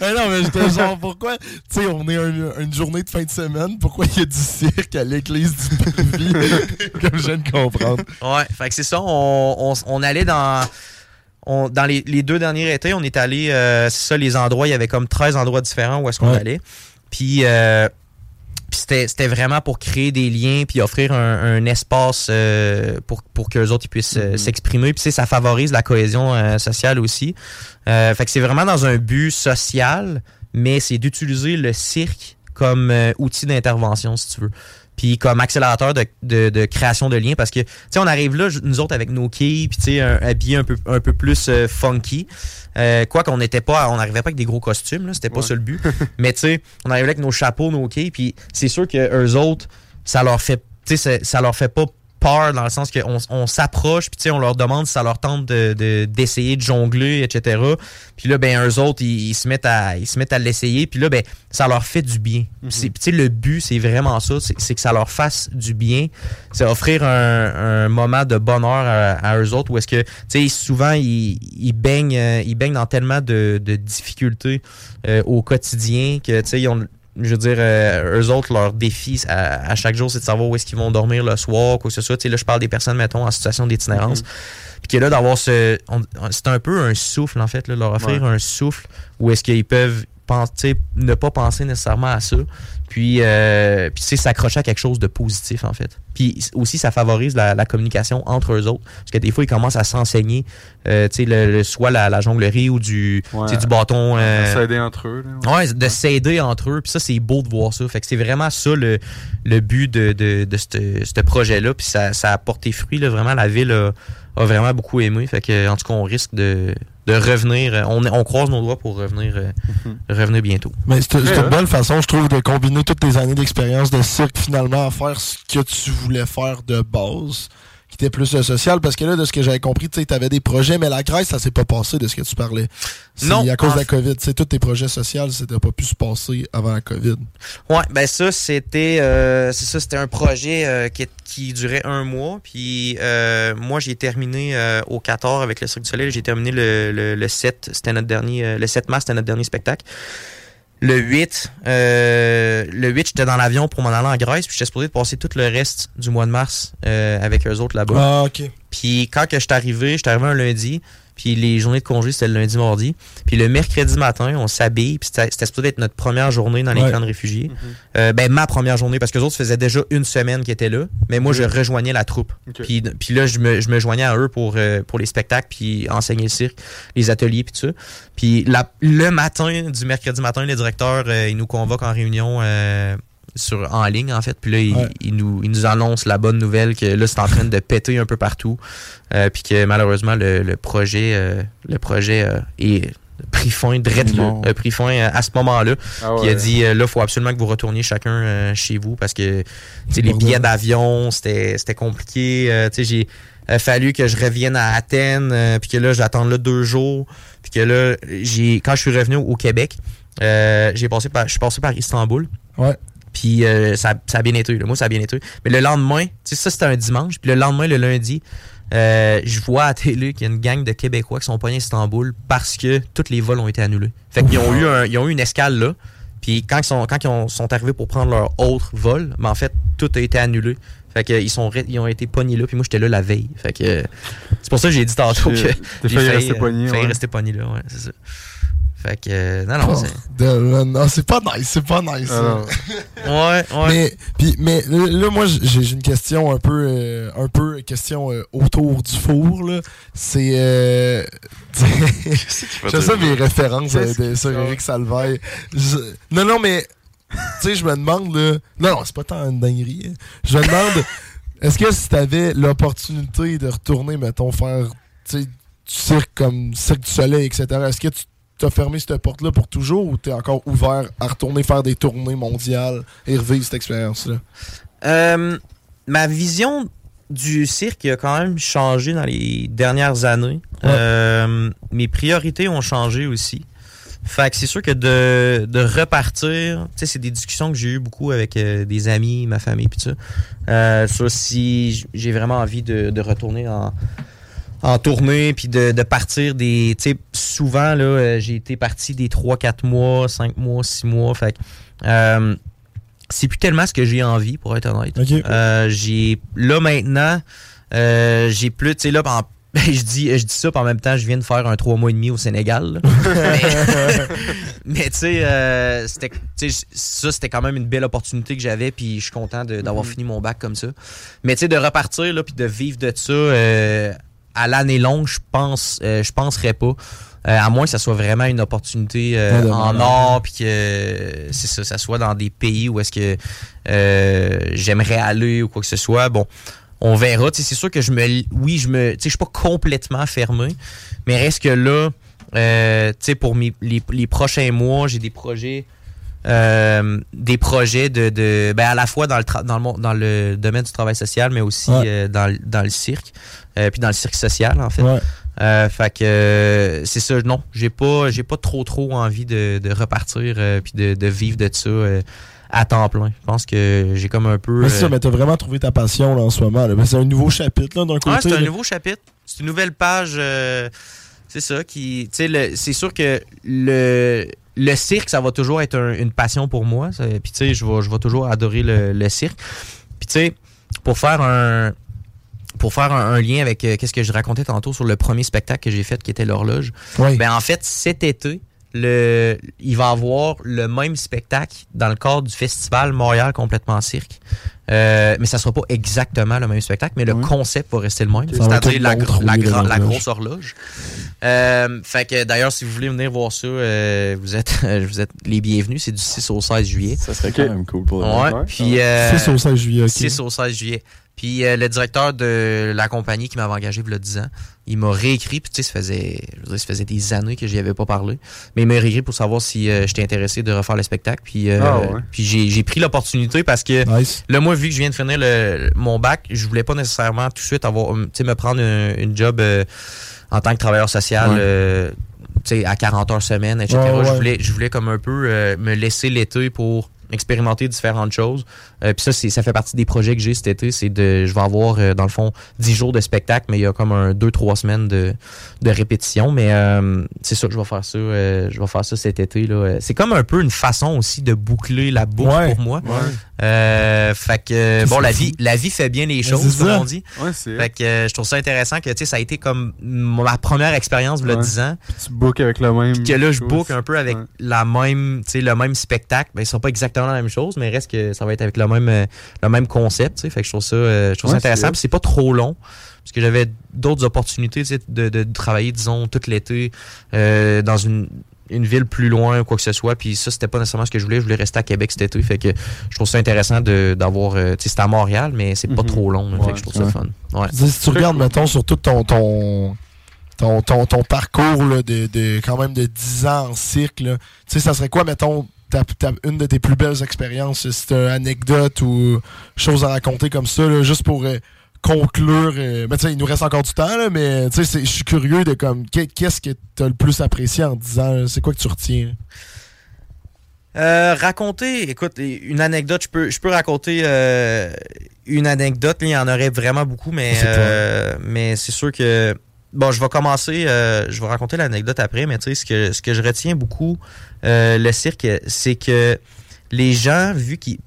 je non, mais j'étais genre, pourquoi, tu sais, on est un- une journée de fin de semaine, pourquoi il y a du cirque à l'église du parvis? Comme je viens de comprendre. Ouais, fait que c'est ça. On, on, on allait dans. On- dans les, les deux derniers étés, on est allé, euh, c'est ça, les endroits, il y avait comme 13 endroits différents où est-ce qu'on Ouais. allait. Puis, euh, puis c'était, c'était vraiment pour créer des liens puis offrir un, un espace euh, pour, pour qu'eux autres ils puissent euh, s'exprimer. Puis sais, ça favorise la cohésion sociale aussi. Fait que c'est vraiment dans un but social, mais c'est d'utiliser le cirque comme outil d'intervention, si tu veux. Puis comme accélérateur de, de, de création de liens parce que tu sais on arrive là nous autres avec nos quilles puis tu sais un habillé un peu un peu plus euh, funky euh, quoi qu'on n'était pas on n'arrivait pas avec des gros costumes là c'était pas Ouais. ça le but mais tu sais on arrivait avec nos chapeaux nos quilles puis c'est sûr que eux autres ça leur fait tu sais ça- ça leur fait pas peur dans le sens qu'on on s'approche puis tu sais on leur demande si ça leur tente de de- d'essayer de, jongler etc puis là ben eux autres ils, ils se mettent à ils se mettent à l'essayer. Puis là ben ça leur fait du bien. Tu sais le but c'est vraiment ça. C'est c'est que ça leur fasse du bien. C'est offrir un, un moment de bonheur à, à eux autres où est-ce que tu sais souvent ils, ils baignent euh, ils baignent dans tellement de, de difficultés euh, au quotidien que tu sais ils ont je veux dire, euh, eux autres, leur défi à, à chaque jour, c'est de savoir où est-ce qu'ils vont dormir le soir, quoi que ce soit. Tu sais, là, je parle des personnes, mettons, en situation d'itinérance. Puis que là, d'avoir ce. on- c'est un peu un souffle, en fait, là, leur offrir un souffle où est-ce qu'ils peuvent penser, ne pas penser nécessairement à ça. Puis, euh, puis tu sais, s'accrocher à quelque chose de positif, en fait. Puis aussi, ça favorise la, la communication entre eux autres. Parce que des fois, ils commencent à s'enseigner, euh, tu sais, le, le- soit la, la jonglerie ou du, Ouais. du bâton. euh, S'aider entre eux. là, ouais. Ouais, de s'aider entre eux. Puis ça, c'est beau de voir ça. Fait que c'est vraiment ça le, le but de, de, de ce ce projet-là. Puis ça, ça a porté fruit. Là. Vraiment, la ville a, a vraiment beaucoup aimé. Fait que, en tout cas, on risque de, de revenir. On, on croise nos doigts pour revenir, euh, revenir bientôt. Mais c'est Ouais, une belle façon, je trouve, de combiner toutes tes années d'expérience de cirque finalement à faire ce que tu voulais faire de base, qui était plus euh, social. Parce que là, de ce que j'avais compris, tu avais des projets, mais la Grèce, ça s'est pas passé de ce que tu parlais. Non, à cause de la COVID. Tu sais, tous tes projets sociaux, c'était pas pu se passer avant la COVID. Ouais, ben ça, c'était euh, c'est ça, c'était un projet euh, qui, qui durait un mois. Puis euh, moi, j'ai terminé euh, au 14 avec le Cirque du Soleil. J'ai terminé le, le, le 7, c'était notre dernier. euh, le 7 mars, c'était notre dernier spectacle. Le 8, euh, le 8, j'étais dans l'avion pour m'en aller en Grèce, puis j'étais supposé de passer tout le reste du mois de mars euh, avec eux autres là-bas. Ah, ok. Puis quand que je suis arrivé, je suis arrivé un lundi, puis les journées de congé, c'était le lundi, mardi. Puis le mercredi matin, on s'habille, puis c'était c'était supposé être notre première journée dans les Ouais. camps de réfugiés. Euh, ben, ma première journée, parce que les autres faisaient déjà une semaine qu'ils étaient là, mais moi, je rejoignais la troupe. Puis, puis là, je me, je me joignais à eux pour, euh, pour les spectacles, puis enseigner le cirque, les ateliers, puis tout ça. Puis la- le matin, du mercredi matin, le directeur, euh, il nous convoque en réunion euh, sur, en ligne, en fait. Puis là, il, Ouais. il nous, il nous annonce la bonne nouvelle que là, c'est en train de péter un peu partout. Euh, puis que malheureusement, le, le projet, euh, le projet euh, est pris fin, là, a pris fin à ce moment-là. Ah Puis il a dit là, faut absolument que vous retourniez chacun euh, chez vous parce que tu sais, les billets d'avion, c'était c'était compliqué. Euh, tu sais, j'ai euh, fallu que je revienne à Athènes, euh, puis que là, j'attends là deux jours. Puis que là, j'ai quand je suis revenu au Québec, euh, j'ai passé par, je suis passé par Istanbul. Ouais. Puis euh, ça, ça a bien été. là. Moi, ça a bien été. Mais le lendemain, tu sais, ça, c'était un dimanche. Puis le lendemain, le lundi, euh, je vois à télé qu'il y a une gang de Québécois qui sont pognés à Istanbul parce que tous les vols ont été annulés. Fait qu'ils ont eu, un- ils ont eu une escale là. Puis quand ils sont, quand ils ont- sont arrivés pour prendre leur autre vol, mais en fait, tout a été annulé. Fait que ils, sont, ils ont été pognés là. Puis moi, j'étais là la veille. Fait que euh, c'est pour ça que j'ai dit tantôt que J'ai- j'ai failli rester pogné. failli ouais. rester pogné là. Ouais, c'est ça. Fait que, euh, non, non, c'est... Bordel, man. Non, c'est pas nice, c'est pas nice. Ah. Ouais, ouais. Mais, puis, mais là, moi, j'ai une question un peu, euh, un peu question euh, autour du four. là. C'est. Euh, je sais mes références euh, de, sur Eric Salvaille. Je- Non, non, mais. Tu sais, je me demande, là. Non, non, c'est pas tant une dinguerie. hein. Je me demande, est-ce que si t'avais l'opportunité de retourner, mettons, faire, tu sais, du cirque comme Cirque du Soleil, etc., est-ce que tu t'as fermé cette porte-là pour toujours ou t'es encore ouvert à retourner faire des tournées mondiales et revivre cette expérience-là? Euh, ma vision du cirque a quand même changé dans les dernières années. Ouais. Euh, mes priorités ont changé aussi. Fait que c'est sûr que de, de repartir, tu sais, c'est des discussions que j'ai eues beaucoup avec euh, des amis, ma famille, puis ça. Euh, sur si j'ai vraiment envie de, de retourner en, en tournée, puis de, de partir des. Tu sais, souvent, là, euh, j'ai été parti des 3-4 mois, 5 mois, 6 mois. Fait que. euh, c'est plus tellement ce que j'ai envie, pour être honnête. Ok. Euh, j'ai là maintenant, euh, j'ai plus, tu sais là, en- je dis, je dis ça, puis en même temps, je viens de faire un trois mois et demi au Sénégal. mais tu sais, euh, c'était, ça c'était quand même une belle opportunité que j'avais, puis je suis content d'avoir fini mon bac comme ça. Mais tu sais, de repartir là, puis de vivre de ça euh, à l'année longue, je pense, euh, je penserais pas. Euh, à moins que ça soit vraiment une opportunité euh, Ouais, en or, puis que euh, c'est ça, ça soit dans des pays où est-ce que j'aimerais aller ou quoi que ce soit. Bon, on verra. C'est sûr que je me, oui, je me, tu sais, je suis pas complètement fermé, mais reste que là, tu sais, pour mes, les, les prochains mois, j'ai des projets. Euh, des projets de, de ben à la fois dans le tra- dans le dans le domaine du travail social mais aussi Ouais. euh, dans, le- dans le cirque euh, puis dans le cirque social en fait Ouais. fait que c'est ça, non, j'ai pas j'ai pas trop trop envie de, de repartir puis de, de vivre de ça à temps plein. Je pense que j'ai comme un peu Mais c'est ça, mais t'as vraiment trouvé ta passion là, en ce moment. c'est un nouveau chapitre là, d'un côté. Ouais, c'est un nouveau chapitre. C'est une nouvelle page. c'est ça qui. Tu sais, c'est sûr que le, le cirque, ça va toujours être un- une passion pour moi. Puis, tu sais, je vais, je vais toujours adorer le, le cirque. Puis, tu sais, pour faire un. Pour faire un, un lien avec euh, qu'est-ce que je racontais tantôt sur le premier spectacle que j'ai fait qui était l'horloge. Ben en fait, cet été, le, il va avoir le même spectacle dans le cadre du festival Montréal complètement cirque. Euh, mais ça sera pas exactement le même spectacle, mais le Ouais. concept va rester le même. C'est-à-dire la, grosse horloge. Euh, fait que d'ailleurs, si vous voulez venir voir ça, euh, vous êtes vous êtes les bienvenus. C'est du 6 au 16 juillet. Ça serait quand même cool pour le Ouais. Puis euh, 6 au 16 juillet, ok. 6 au 16 juillet. Puis euh, le directeur de la compagnie qui m'avait engagé il y a 10 ans, il m'a réécrit, puis tu sais, ça faisait, je veux dire, ça faisait des années que j'y avais pas parlé, mais il m'a réécrit pour savoir si euh, j'étais intéressé de refaire le spectacle, puis, euh, Ah ouais. puis j'ai, j'ai pris l'opportunité parce que Nice. Là, moi, vu que je viens de finir le, mon bac, je voulais pas nécessairement tout de suite avoir, tu sais, me prendre un- une job euh, en tant que travailleur social, Ouais. euh, tu sais, à 40 heures semaine, etc. Ouais, ouais. Je voulais, je voulais comme un peu euh, me laisser l'été pour expérimenter différentes choses. Euh, Puis ça, c'est, ça fait partie des projets que j'ai cet été. C'est de, je vais avoir euh, dans le fond 10 jours de spectacle, mais il y a comme un 2-3 semaines de, de répétition. Mais euh, c'est ça, je vais faire ça. je vais faire ça cet été. Là. C'est comme un peu une façon aussi de boucler la boucle Ouais. pour moi. Fait que bon, la vie, la vie fait bien les Mais choses, comme on dit. Ouais, c'est. Fait que je trouve ça intéressant que tu sais, ça a été comme ma première expérience, il y a Ouais. 10 ans. Tu book avec le même. Puis que là, je book un peu avec la même, tu sais, le même spectacle. Ben, ce sera pas exactement la même chose, mais reste que ça va être avec le même, euh, le même concept, tu sais. Fait que je trouve ça, euh, je trouve ça intéressant. c'est Puis c'est pas trop long. Parce que j'avais d'autres opportunités, tu sais, de, de, de travailler, disons, tout l'été, euh, dans une, une ville plus loin ou quoi que ce soit. Puis ça, c'était pas nécessairement ce que je voulais. Je voulais rester à Québec cet été. Fait que je trouve ça intéressant de, d'avoir, euh, tu sais, c'était à Montréal, mais c'est pas Mhm. trop long. Fait que je trouve ça ouais. fun. Ouais. Si tu regardes, mettons, sur tout ton, ton, ton, ton, ton parcours là, de, de quand même de 10 ans en cirque, là, tu sais, ça serait quoi, mettons, ta, ta- une de tes plus belles expériences, si t'as une anecdote ou chose à raconter comme ça, là, juste pour euh, conclure. euh, ben, tu sais, il nous reste encore du temps, là, mais tu c'est- je suis curieux de comme, qu'est- qu'est-ce que t'as le plus apprécié en 10 ans? là? C'est quoi que tu retiens? Euh, raconter, écoute, une anecdote, je peux, je peux raconter euh, une anecdote. Il y en aurait vraiment beaucoup, mais C'est euh, mais c'est sûr que bon, je vais commencer. je vais raconter l'anecdote après, mais tu sais, ce que ce que je retiens beaucoup, euh, le cirque, c'est que les gens, vu qu'ils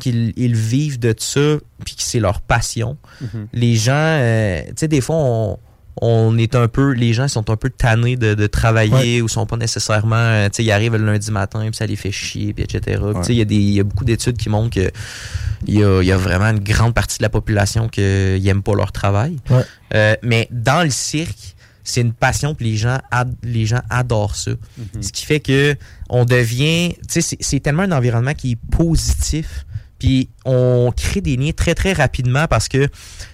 qu'ils ils vivent de ça, puis que c'est leur passion, Mhm. les gens, euh, tu sais, des fois, on, on est un peu, les gens sont un peu tannés de, de travailler ou sont pas nécessairement, euh, tu sais, ils arrivent le lundi matin, puis ça les fait chier, puis etc. Tu sais, il y, a y beaucoup d'études qui montrent que il y a, y a vraiment une grande partie de la population qui n'aime pas leur travail. Ouais. Euh, mais dans le cirque, c'est une passion, puis les gens, ad- les gens adorent ça. Ce qui fait que on devient, tu sais, c'est- tellement un environnement qui est positif. Puis on crée des liens très très rapidement parce que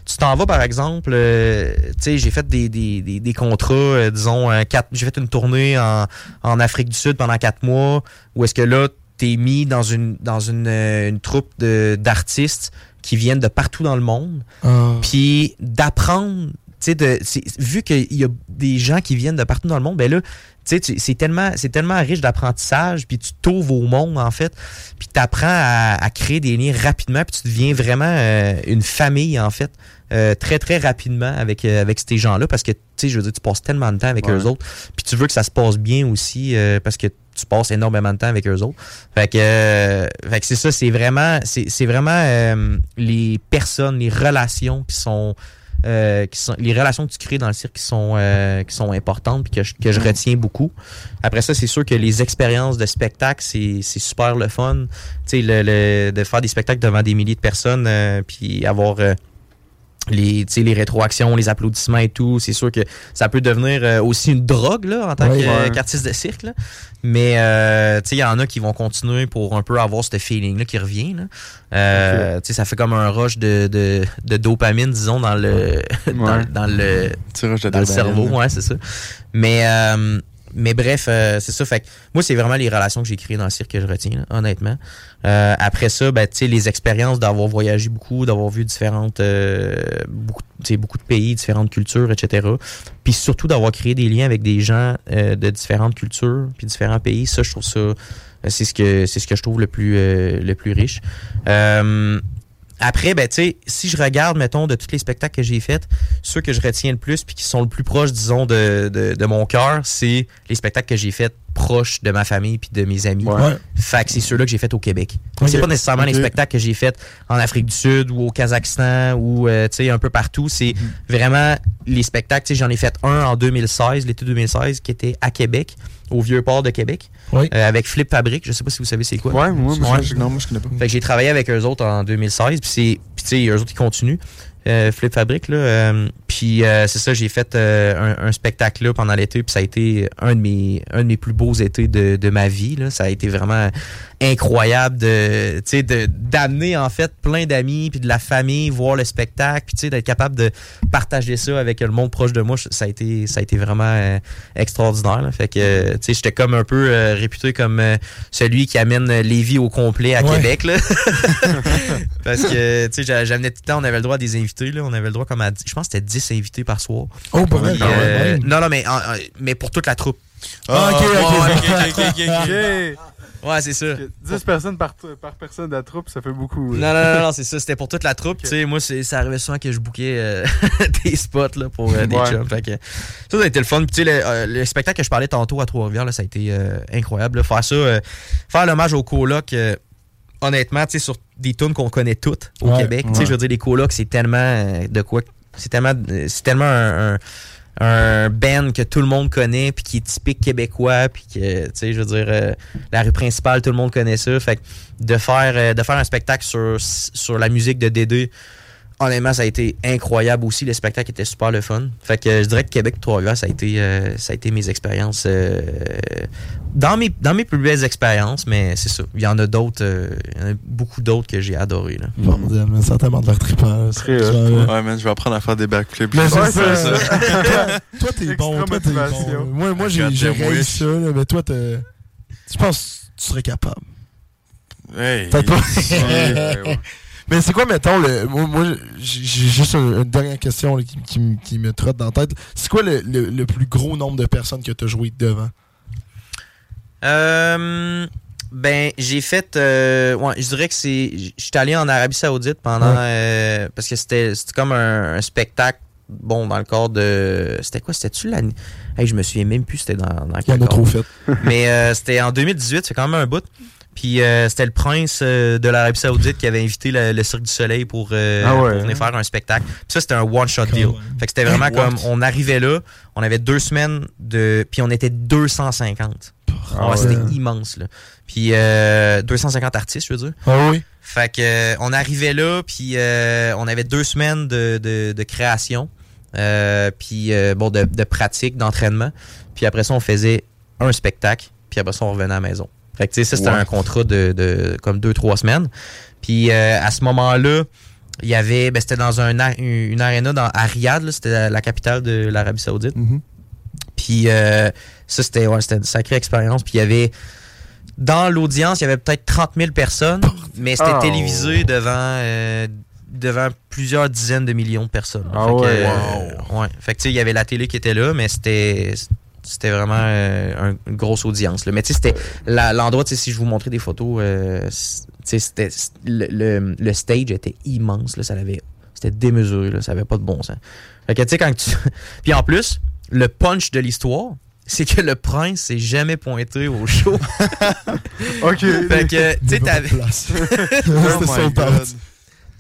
tu t'en vas par exemple, euh, tu sais, j'ai fait des, des, des, des contrats, euh, disons, quatre- j'ai fait une tournée en, en Afrique du Sud pendant quatre mois où est-ce que là, t'es mis dans une dans une, euh, une troupe de- d'artistes qui viennent de partout dans le monde Ah. puis d'apprendre sais vu qu'il y a des gens qui viennent de partout dans le monde ben là tu sais tu- c'est tellement c'est tellement riche d'apprentissage puis tu t'ouvres au monde en fait puis tu apprends à, à créer des liens rapidement puis tu deviens vraiment euh, une famille en fait euh, très très rapidement avec euh, avec ces gens là parce que tu sais je veux dire tu passes tellement de temps avec Ouais. eux autres puis tu veux que ça se passe bien aussi parce que tu passes énormément de temps avec eux autres fait que, euh, fait que c'est ça, c'est vraiment, c'est, c'est vraiment euh, les personnes, les relations qui sont, euh, qui sont, les relations que tu crées dans le cirque qui sont, euh, qui sont importantes puis que je, que je retiens beaucoup. Après ça, c'est sûr que les expériences de spectacle, c'est, c'est super le fun. Tu sais, le, le- de faire des spectacles devant des milliers de personnes, euh, puis avoir euh, les, tu sais, les rétroactions, les applaudissements et tout, c'est sûr que ça peut devenir euh, aussi une drogue là, en tant Oui. que- Ouais. qu'artiste de cirque. là. Mais euh, tu sais, il y en a qui vont continuer pour un peu avoir ce feeling-là qui revient. là. Euh, tu sais, Ça fait comme un rush de, de, de dopamine, disons, dans le, dans, Ouais. dans le, dans le cerveau, ouais, c'est ça. Mais, euh, mais bref, euh, c'est ça. Fait que moi, c'est vraiment les relations que j'ai créées dans le cirque que je retiens, là, honnêtement. Euh, après ça, ben, tu sais, les expériences d'avoir voyagé beaucoup, d'avoir vu différentes, euh, beaucoup, beaucoup de pays, différentes cultures, etc. Puis surtout d'avoir créé des liens avec des gens euh, de différentes cultures, puis différents pays. Ça, je trouve ça, euh, c'est ce que c'est ce que je trouve le plus euh, le plus riche. Après, ben, si je regarde, mettons, de tous les spectacles que j'ai faits, ceux que je retiens le plus puis qui sont le plus proches, disons, de, de, de mon cœur, c'est les spectacles que j'ai faits proches de ma famille puis de mes amis. Ouais. Fait que c'est ceux-là que j'ai faits au Québec. Ok. C'est pas nécessairement les spectacles que j'ai faits en Afrique du Sud ou au Kazakhstan ou euh, un peu partout. C'est vraiment les spectacles. J'en ai fait un en 2016, l'été 2016, qui était à Québec, au vieux port de Québec, Oui. euh, avec Flip Fabric. Je sais pas si vous savez c'est quoi. Ouais, moi, je- non, moi, je connais pas. Fait que j'ai travaillé avec eux autres en 2016, puis c'est puis tu sais eux autres ils continuent euh, Flip Fabric là euh, puis euh, c'est ça j'ai fait euh, un, spectacle là pendant l'été puis ça a été un de mes un de plus beaux étés de, de ma vie là. Ça a été vraiment incroyable de tu sais de d'amener en fait plein d'amis puis de la famille voir le spectacle puis tu sais d'être capable de partager ça avec le monde proche de moi ça a été ça a été vraiment euh, extraordinaire là. fait que euh, tu sais j'étais comme un peu euh, réputé comme euh, celui qui amène Lévis au complet à Ouais. Québec là parce que tu sais j'a- j'amenais tout le temps on avait le droit à des invités là on avait le droit comme à je pense que c'était 10 invités par soir Oh. Puis, quand euh, même. non non mais mais pour toute la troupe Ah, ok, ok, ouais, ok. ok, ok, ok, ok. Ouais c'est ça 10 personnes par, par personne de la troupe, ça fait beaucoup. Non, non, non, non, c'est ça. C'était pour toute la troupe. Tu sais, moi, c'est, ça arrivait souvent que je bouquais euh, des spots là, pour euh, des Ouais. chums. Fait que, ça, ça a été le fun. Puis, tu sais, le, euh, le spectacle que je parlais tantôt à Trois-Rivières, là, ça a été euh, incroyable. là. Faire ça, euh, faire l'hommage aux colocs, euh, honnêtement, tu sais, sur des tunes qu'on connaît toutes au Ouais, Québec. Tu sais, ouais. je veux dire, les colocs, c'est tellement euh, de quoi. C'est tellement, c'est tellement un, un un band que tout le monde connaît puis qui est typique québécois puis que tu sais je veux dire euh, la rue principale tout le monde connaît ça. Fait que de faire euh, de faire un spectacle sur sur la musique de Dédé honnêtement ça a été incroyable aussi le spectacle était super le fun fait que je dirais que Québec Trois-Rivières ça a été euh, ça a été mes expériences euh, dans mes dans mes plus belles expériences mais c'est ça il y en a d'autres euh, il y en a beaucoup d'autres que j'ai adoré là. Bordel, mais ça a tellement de hot. euh, Ouais, man, je vais apprendre à faire des backflips. Mais c'est Ouais, ça. c'est ça. toi, t'es bon. Toi, t'es bon. motivation. Moi, moi j'ai réussi ça, là, mais toi, t'es- je pense que tu serais capable. Hey. Peut-être pas. Mais c'est quoi, mettons, le, moi, moi, j'ai juste une, dernière question là, qui, qui me- qui me trotte dans la tête. C'est quoi le, le- le plus gros nombre de personnes que tu as joué devant? Euh, ben, j'ai fait. euh, ouais, je dirais que c'est. J'étais allé en Arabie Saoudite pendant. Ouais. euh, parce que c'était comme un, un spectacle. Bon, dans le cadre de. C'était quoi C'était-tu l'année. Hey, je me souviens même plus c'était dans, dans quel a trop fait. Mais euh, c'était en 2018, c'est quand même un bout. Puis euh, c'était le prince euh, de l'Arabie Saoudite qui avait invité le, le Cirque du Soleil pour, euh, Ah ouais. pour venir faire un spectacle. Puis ça, c'était un one-shot deal. même. Fait que c'était vraiment What? comme. On arrivait là, on avait deux semaines de. Puis on était 250. Ah Ouais, ouais. C'était immense, là. Puis euh, 250 artistes, je veux dire. Ah oui? Fait que euh, on arrivait là, puis euh, on avait deux semaines de, de, de création, euh, puis euh, bon, de, de pratique, d'entraînement. Puis après ça, on faisait un spectacle, puis après ça, on revenait à la maison. Fait que tu sais, ça, c'était Ouais. un contrat de, de comme deux, trois semaines. Puis euh, à ce moment-là, il y avait, ben, c'était dans un, une, aréna dans, à Riyad, c'était la, la capitale de l'Arabie Saoudite. Mhm. Puis euh, ça, c'était ouais, une sacrée expérience. Puis il y avait. Dans l'audience, il y avait peut-être 30 000 personnes, mais c'était Oh. télévisé devant, euh, devant plusieurs dizaines de millions de personnes. Ah Fait que, ouais. ouais. Fait que il y avait la télé qui était là, mais c'était. C'était vraiment euh, un- une grosse audience. là. Mais tu sais, c'était l'endroit, si je vous montrais des photos, euh, c'était le, le, le stage était immense. Là, ça avait, c'était démesuré, là, ça avait pas de bon sens. Fait que quand tu. Puis en plus, le punch de l'histoire, c'est que le prince s'est jamais pointé au show. Ok. fait que, tu sais, t'avais. C'était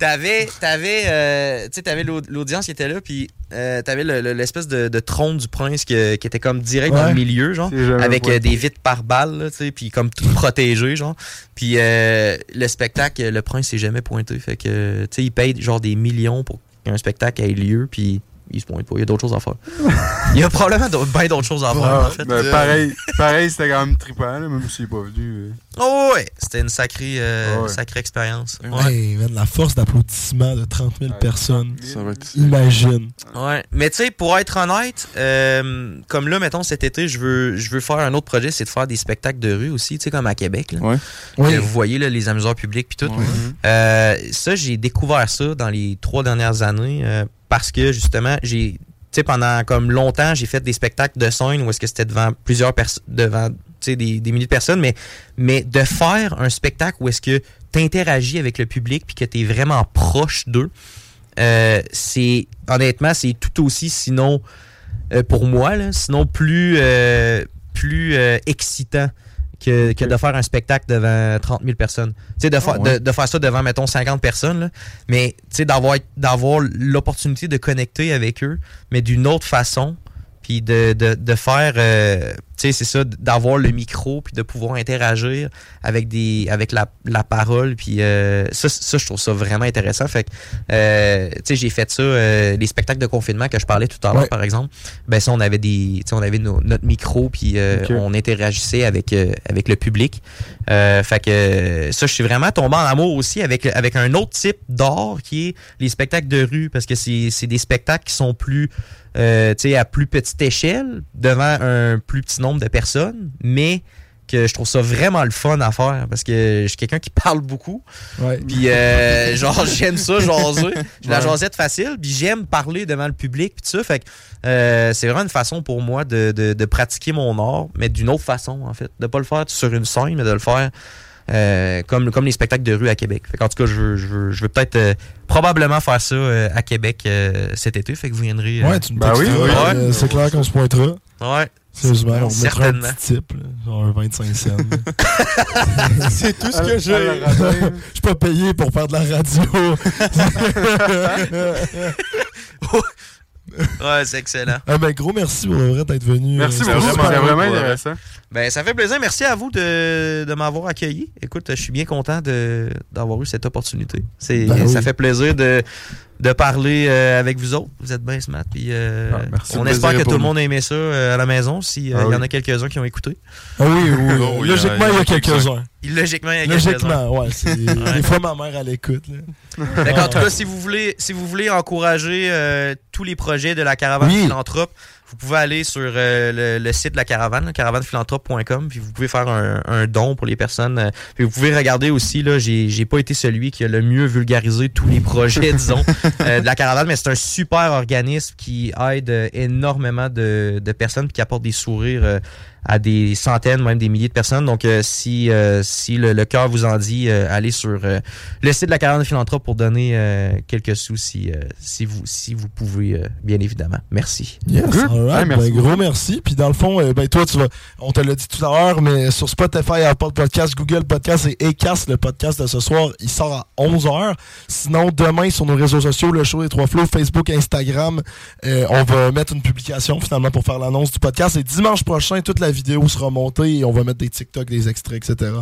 T'avais, t'avais, euh, t'avais l'audience qui était là, puis euh, t'avais le- le- l'espèce de, de trône du prince qui était comme direct dans Ouais. le milieu, genre, avec euh, des vitres par balle, tu sais, puis comme tout protégé, genre. Puis le spectacle, le prince s'est jamais pointé, fait que, tu sais, il paye genre des millions pour qu'un spectacle ait lieu, puis il se pointe pas. Il y a d'autres choses à faire. il y a probablement bien d'autres choses à faire, en fait. ben, pareil, pareil c'était quand même trippant, là, même s'il est pas venu. Oh ouais, c'était une sacrée, euh, Ouais. sacrée expérience. Ouais. Hey, man, la force d'applaudissement de 30 000 personnes. Ça va être... Imagine. Ouais. Mais tu sais, pour être honnête, euh, comme là, mettons, cet été, je veux, je veux faire un autre projet, c'est de faire des spectacles de rue aussi, tu sais, comme à Québec. Là. Ouais. Oui. Vous voyez, là, les amuseurs publics puis tout. Ouais. Euh, ça, j'ai découvert ça dans les trois dernières années euh, parce que, justement, j'ai... Tu sais, pendant comme longtemps, j'ai fait des spectacles de scène où est-ce que c'était devant plusieurs personnes, devant des, des milliers de personnes, mais, mais de faire un spectacle où est-ce que tu interagis avec le public puis que tu es vraiment proche d'eux, euh, c'est honnêtement, c'est tout aussi, sinon euh, pour moi, là, sinon plus, euh, plus excitant que, que de faire un spectacle devant 30 000 personnes. Tu sais, de, ouais. de, de faire ça devant, mettons, 50 personnes, là. mais tu sais, d'avoir, d'avoir l'opportunité de connecter avec eux, mais d'une autre façon, puis de, de, de faire, euh, c'est ça, d'avoir le micro, puis de pouvoir interagir avec des avec la, la parole, puis euh, ça, ça, je trouve ça vraiment intéressant. Fait que, euh, tu sais, j'ai fait ça, euh, les spectacles de confinement que je parlais tout à l'heure, Ouais. par exemple, ben ça, on avait des, on avait nos- notre micro, puis on interagissait avec, avec le public. Fait que ça, je suis vraiment tombé en amour aussi avec, avec un autre type d'art qui est les spectacles de rue, parce que c'est c'est des spectacles qui sont plus, tu sais, à plus petite échelle, devant un plus petit nombre de personnes, mais que je trouve ça vraiment le fun à faire parce que je suis quelqu'un qui parle beaucoup. Ouais. Puis euh, genre j'aime ça jaser. J'ai la jasette facile, puis j'aime parler devant le public puis tout ça fait que euh, c'est vraiment une façon pour moi de, de, de pratiquer mon art, mais d'une autre façon en fait, de pas le faire sur une scène mais de le faire euh, comme, comme les spectacles de rue à Québec. Fait en tout cas, je veux, je veux, je veux peut-être euh, probablement faire ça euh, à Québec euh, cet été. Fait que vous viendrez. euh, Ouais, tu me Ben oui, oui. euh, C'est clair qu'on se pointera. ouais. Sérieusement, on mettra un petit type, genre un 25 cents. C'est tout ce que j'ai. Je suis pas payé pour faire de la radio. Ouais, c'est excellent. ah, ben, gros merci pour le vrai d'être venu. Merci Euh, beaucoup, c'était vraiment cool. intéressant. Ben, ça fait plaisir. Merci à vous de, de m'avoir accueilli. Écoute, je suis bien content de- d'avoir eu cette opportunité. C'est, Ben ça fait plaisir de, de parler euh, avec vous autres. Vous êtes bien smart. Puis, euh, Ah, on espère que tout le monde a aimé ça euh, à la maison. S'il Ah y en a quelques-uns qui ont écouté. Ah oui, oui. Oh, oui, Logiquement, il y a a quelques-uns. Logiquement, il y a quelques-uns. Logiquement, ouais. c'est- Des fois, ma mère, elle écoute. là. D'accord. En tout cas, si vous voulez, si vous voulez encourager euh, tous les projets de la caravane Oui. philanthrope, vous pouvez aller sur euh, le, site de la caravane, caravanephilanthrope.com, puis vous pouvez faire un, don pour les personnes. euh, vous pouvez regarder aussi, là, j'ai pas été celui qui a le mieux vulgarisé tous les projets, disons, euh, de la caravane, mais c'est un super organisme qui aide énormément de, personnes puis qui apporte des sourires à des centaines, même des milliers de personnes. Donc, euh, si, euh, si le, le cœur vous en dit, euh, allez sur euh, le site de la caravane philanthrope pour donner euh, quelques sous si, euh, si, vous, si vous pouvez, euh, bien évidemment. Merci. Yes, alright. Ouais, merci ben, gros merci. Puis dans le fond, euh, ben, toi, tu vas, on te l'a dit tout à l'heure, mais sur Spotify, Apple Podcast, Google Podcast et Acast, le podcast de ce soir, il sort à 11h. Sinon, demain, sur nos réseaux sociaux, le show des trois flots, Facebook, Instagram, euh, on va mettre une publication finalement pour faire l'annonce du podcast. Et dimanche prochain, toute la vidéo sera montée et on va mettre des TikTok, des extraits, etc.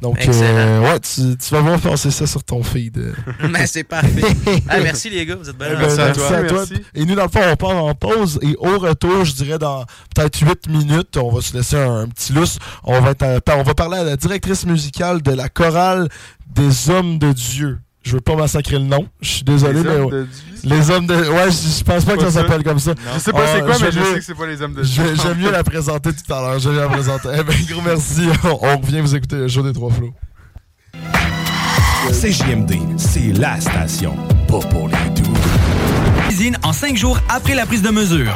Donc, euh, ouais, tu, tu vas voir passer ça sur ton feed. Mais c'est parfait. Ah, merci les gars, vous êtes bien Eh ben, gentils. à merci toi. à toi. Merci. Et nous, dans le fond, on part en pause et au retour, je dirais dans peut-être 8 minutes, on va se laisser un, un petit lousse. On va, être à- on va parler à la directrice musicale de la chorale des Hommes de Dieu. Je veux pas massacrer le nom. Je suis désolé, Les mais hommes de Dieu. les Hommes de. Ouais, je, je pense pas que ça ça? s'appelle comme ça. Je sais pas c'est quoi, mais je sais que c'est pas les hommes de Dieu. J'aime mieux la présenter tout à l'heure. J'aime mieux la présenter. Eh ben, gros merci. On, on revient vous écouter le show des trois flots. CJMD, c'est la station, pas pour les doux. Cuisine en 5 jours après la prise de mesure.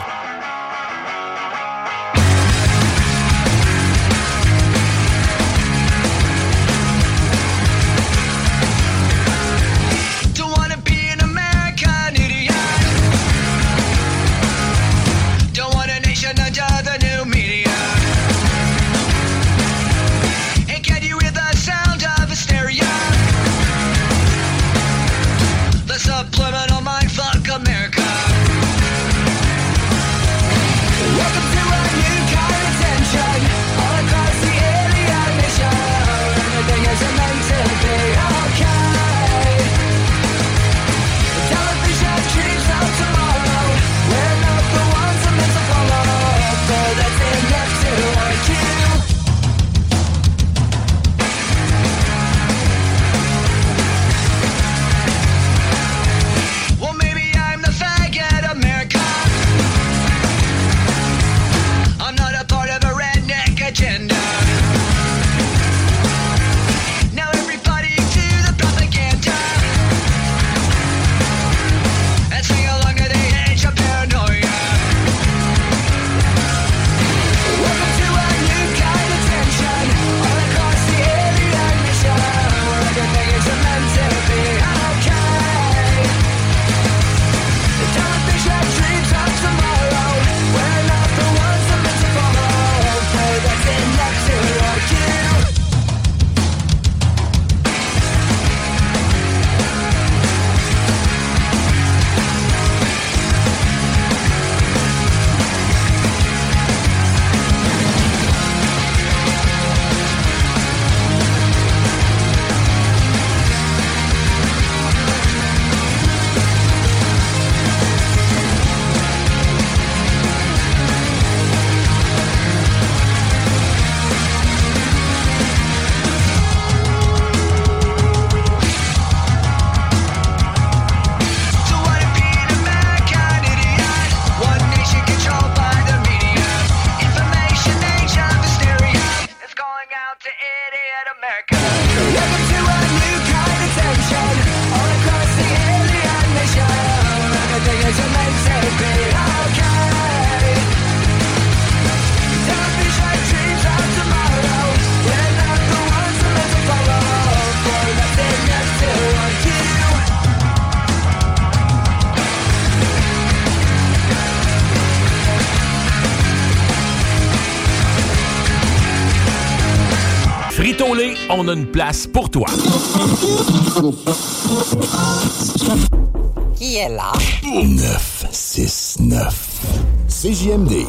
Place pour toi. Qui est là? 969. CJMD.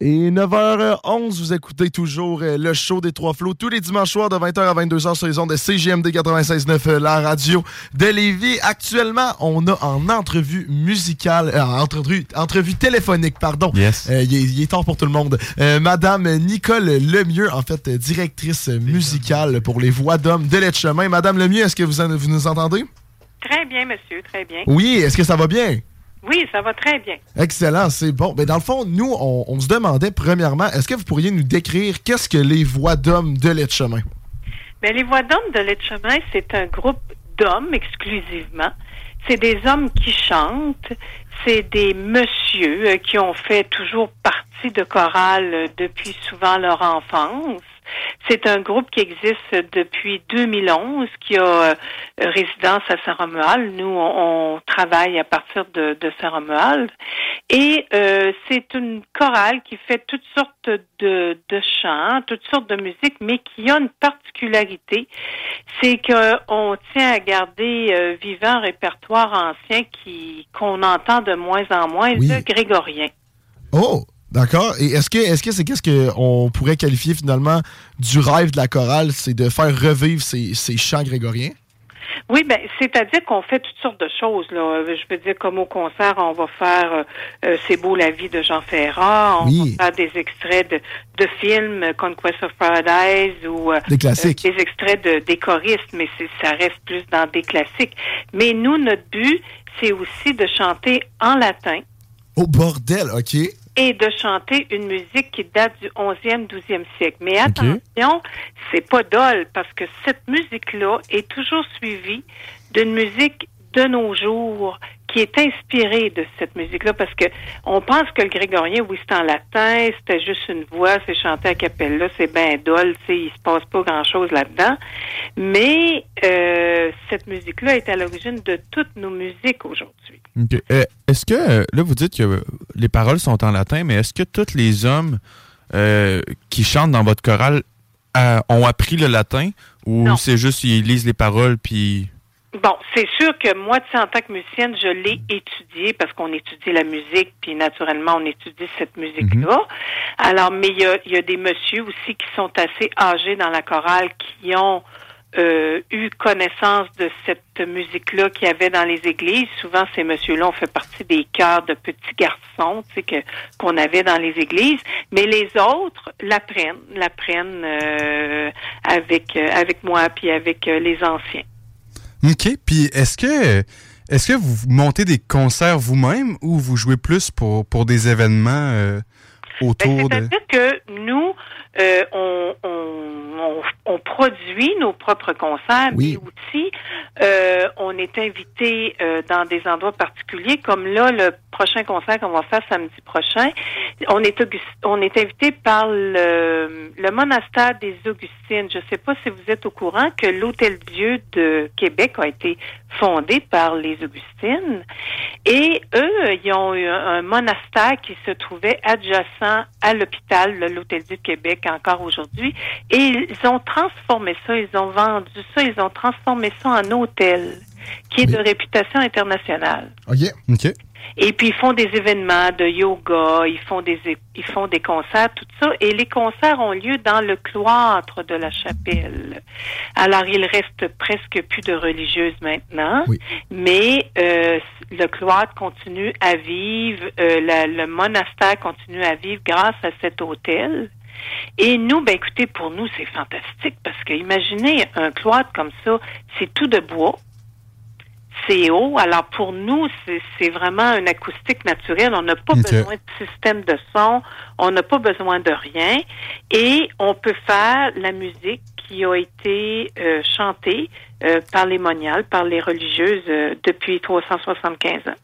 Et 9h11, vous écoutez toujours euh, le show des Trois Flots tous les dimanches soirs de 20h à 22h sur les ondes de CGMD 96.9, euh, la radio de Lévis. Actuellement, on a en entrevue musicale, euh, en entrevue, entrevue téléphonique, pardon. Yes. Euh, il, est, tard pour tout le monde. Euh, Madame Nicole Lemieux, en fait, directrice musicale pour les voix d'hommes de Letchemin. Madame Lemieux, est-ce que vous, en- vous nous entendez? Très bien, monsieur, très bien. Oui, est-ce que ça va bien? Oui, ça va très bien. Excellent, c'est bon. Mais dans le fond, nous, on, on se demandait premièrement, est-ce que vous pourriez nous décrire qu'est-ce que les voix d'hommes de lait de chemin? Mais les Voix d'hommes de Lait de Chemin, c'est un groupe d'hommes exclusivement. C'est des hommes qui chantent. C'est des messieurs euh, qui ont fait toujours partie de chorale euh, depuis souvent leur enfance. C'est un groupe qui existe depuis 2011, qui a euh, résidence à Saint-Romuald. Nous, on, on travaille à partir de, de Saint-Romuald. Et euh, c'est une chorale qui fait toutes sortes de, de chants, toutes sortes de musiques, mais qui a une particularité, c'est qu'on tient à garder euh, vivant un répertoire ancien qui qu'on entend de moins en moins, Oui. le grégorien. Oh, d'accord? Et est-ce que est-ce que c'est qu'est-ce qu'on pourrait qualifier finalement du rêve de la chorale, c'est de faire revivre ces, ces chants grégoriens? Oui, ben, c'est-à-dire qu'on fait toutes sortes de choses. Là. Euh, Je veux dire, comme au concert, on va faire euh, euh, C'est beau la vie de Jean Ferrat, on Oui. va faire des extraits de, de films, Conquest of Paradise ou Des classiques. euh, des extraits de des choristes, mais c'est- ça reste plus dans des classiques. Mais nous, notre but, c'est aussi de chanter en latin Oh bordel, ok. Et de chanter une musique qui date du 11e, 12e siècle. Mais attention, c'est pas dole parce que cette musique-là est toujours suivie d'une musique de nos jours qui est inspirée de cette musique-là parce que on pense que le grégorien, oui, c'est en latin, c'était juste une voix, c'est chanté à cappella, c'est ben dole, tu sais, il se passe pas grand-chose là-dedans. Mais euh, cette musique-là est à l'origine de toutes nos musiques aujourd'hui. Euh, est-ce que, euh, là, vous dites que les paroles sont en latin, mais est-ce que tous les hommes euh, qui chantent dans votre chorale ont appris le latin ou c'est juste ils lisent les paroles puis. Bon, c'est sûr que moi, tu sais, en tant que musicienne, je l'ai étudié parce qu'on étudie la musique, puis naturellement, on étudie cette musique-là. Alors, mais il y a, y a des messieurs aussi qui sont assez âgés dans la chorale qui ont euh, eu connaissance de cette musique-là qu'il y avait dans les églises. Souvent, ces messieurs-là ont fait partie des chœurs de petits garçons, tu sais, que qu'on avait dans les églises. Mais les autres l'apprennent, l'apprennent euh, avec euh, avec moi puis avec euh, les anciens. OK. Puis est-ce que est-ce que vous montez des concerts vous-même ou vous jouez plus pour, pour des événements euh, autour de. Ben, C'est-à-dire que nous, euh, on, on, on- on produit nos propres concerts, mais aussi euh, on est invité euh, dans des endroits particuliers, comme là, le prochain concert qu'on va faire samedi prochain, on est, on est invité par le, le monastère des Augustines. Je ne sais pas si vous êtes au courant que l'Hôtel Dieu de Québec a été fondé par les Augustines. Et eux, ils ont eu un, un monastère qui se trouvait adjacent à l'hôpital, l'Hôtel Dieu de Québec, encore aujourd'hui. Et ils ont transformé ça, ils ont vendu ça, ils ont transformé ça en hôtel, qui est de réputation internationale. OK. OK. Et puis ils font des événements de yoga, ils font des ils font des concerts, tout ça. Et les concerts ont lieu dans le cloître de la chapelle. Alors il reste presque plus de religieuses maintenant, mais euh, le cloître continue à vivre, euh, la- le monastère continue à vivre grâce à cet hôtel. Et nous, ben écoutez, pour nous c'est fantastique parce que imaginez un cloître comme ça, c'est tout de bois c'est haut. Alors pour nous, c'est- vraiment une acoustique naturelle. On n'a pas besoin de système de son, on n'a pas besoin de rien, et on peut faire la musique qui a été euh, chantée euh, par les moniales, par les religieuses euh, depuis 375 ans.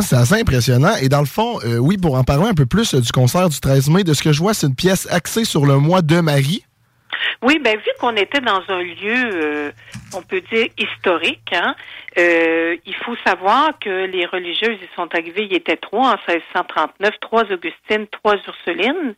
C'est assez impressionnant. Et dans le fond, euh, oui, pour en parler un peu plus euh, du concert du 13 mai, de ce que je vois, c'est une pièce axée sur le mois de Marie. Oui, ben vu qu'on était dans un lieu, euh, on peut dire historique, hein, euh, il faut savoir que les religieuses ils sont arrivées, il était trois en 1639, trois Augustines, trois Ursulines,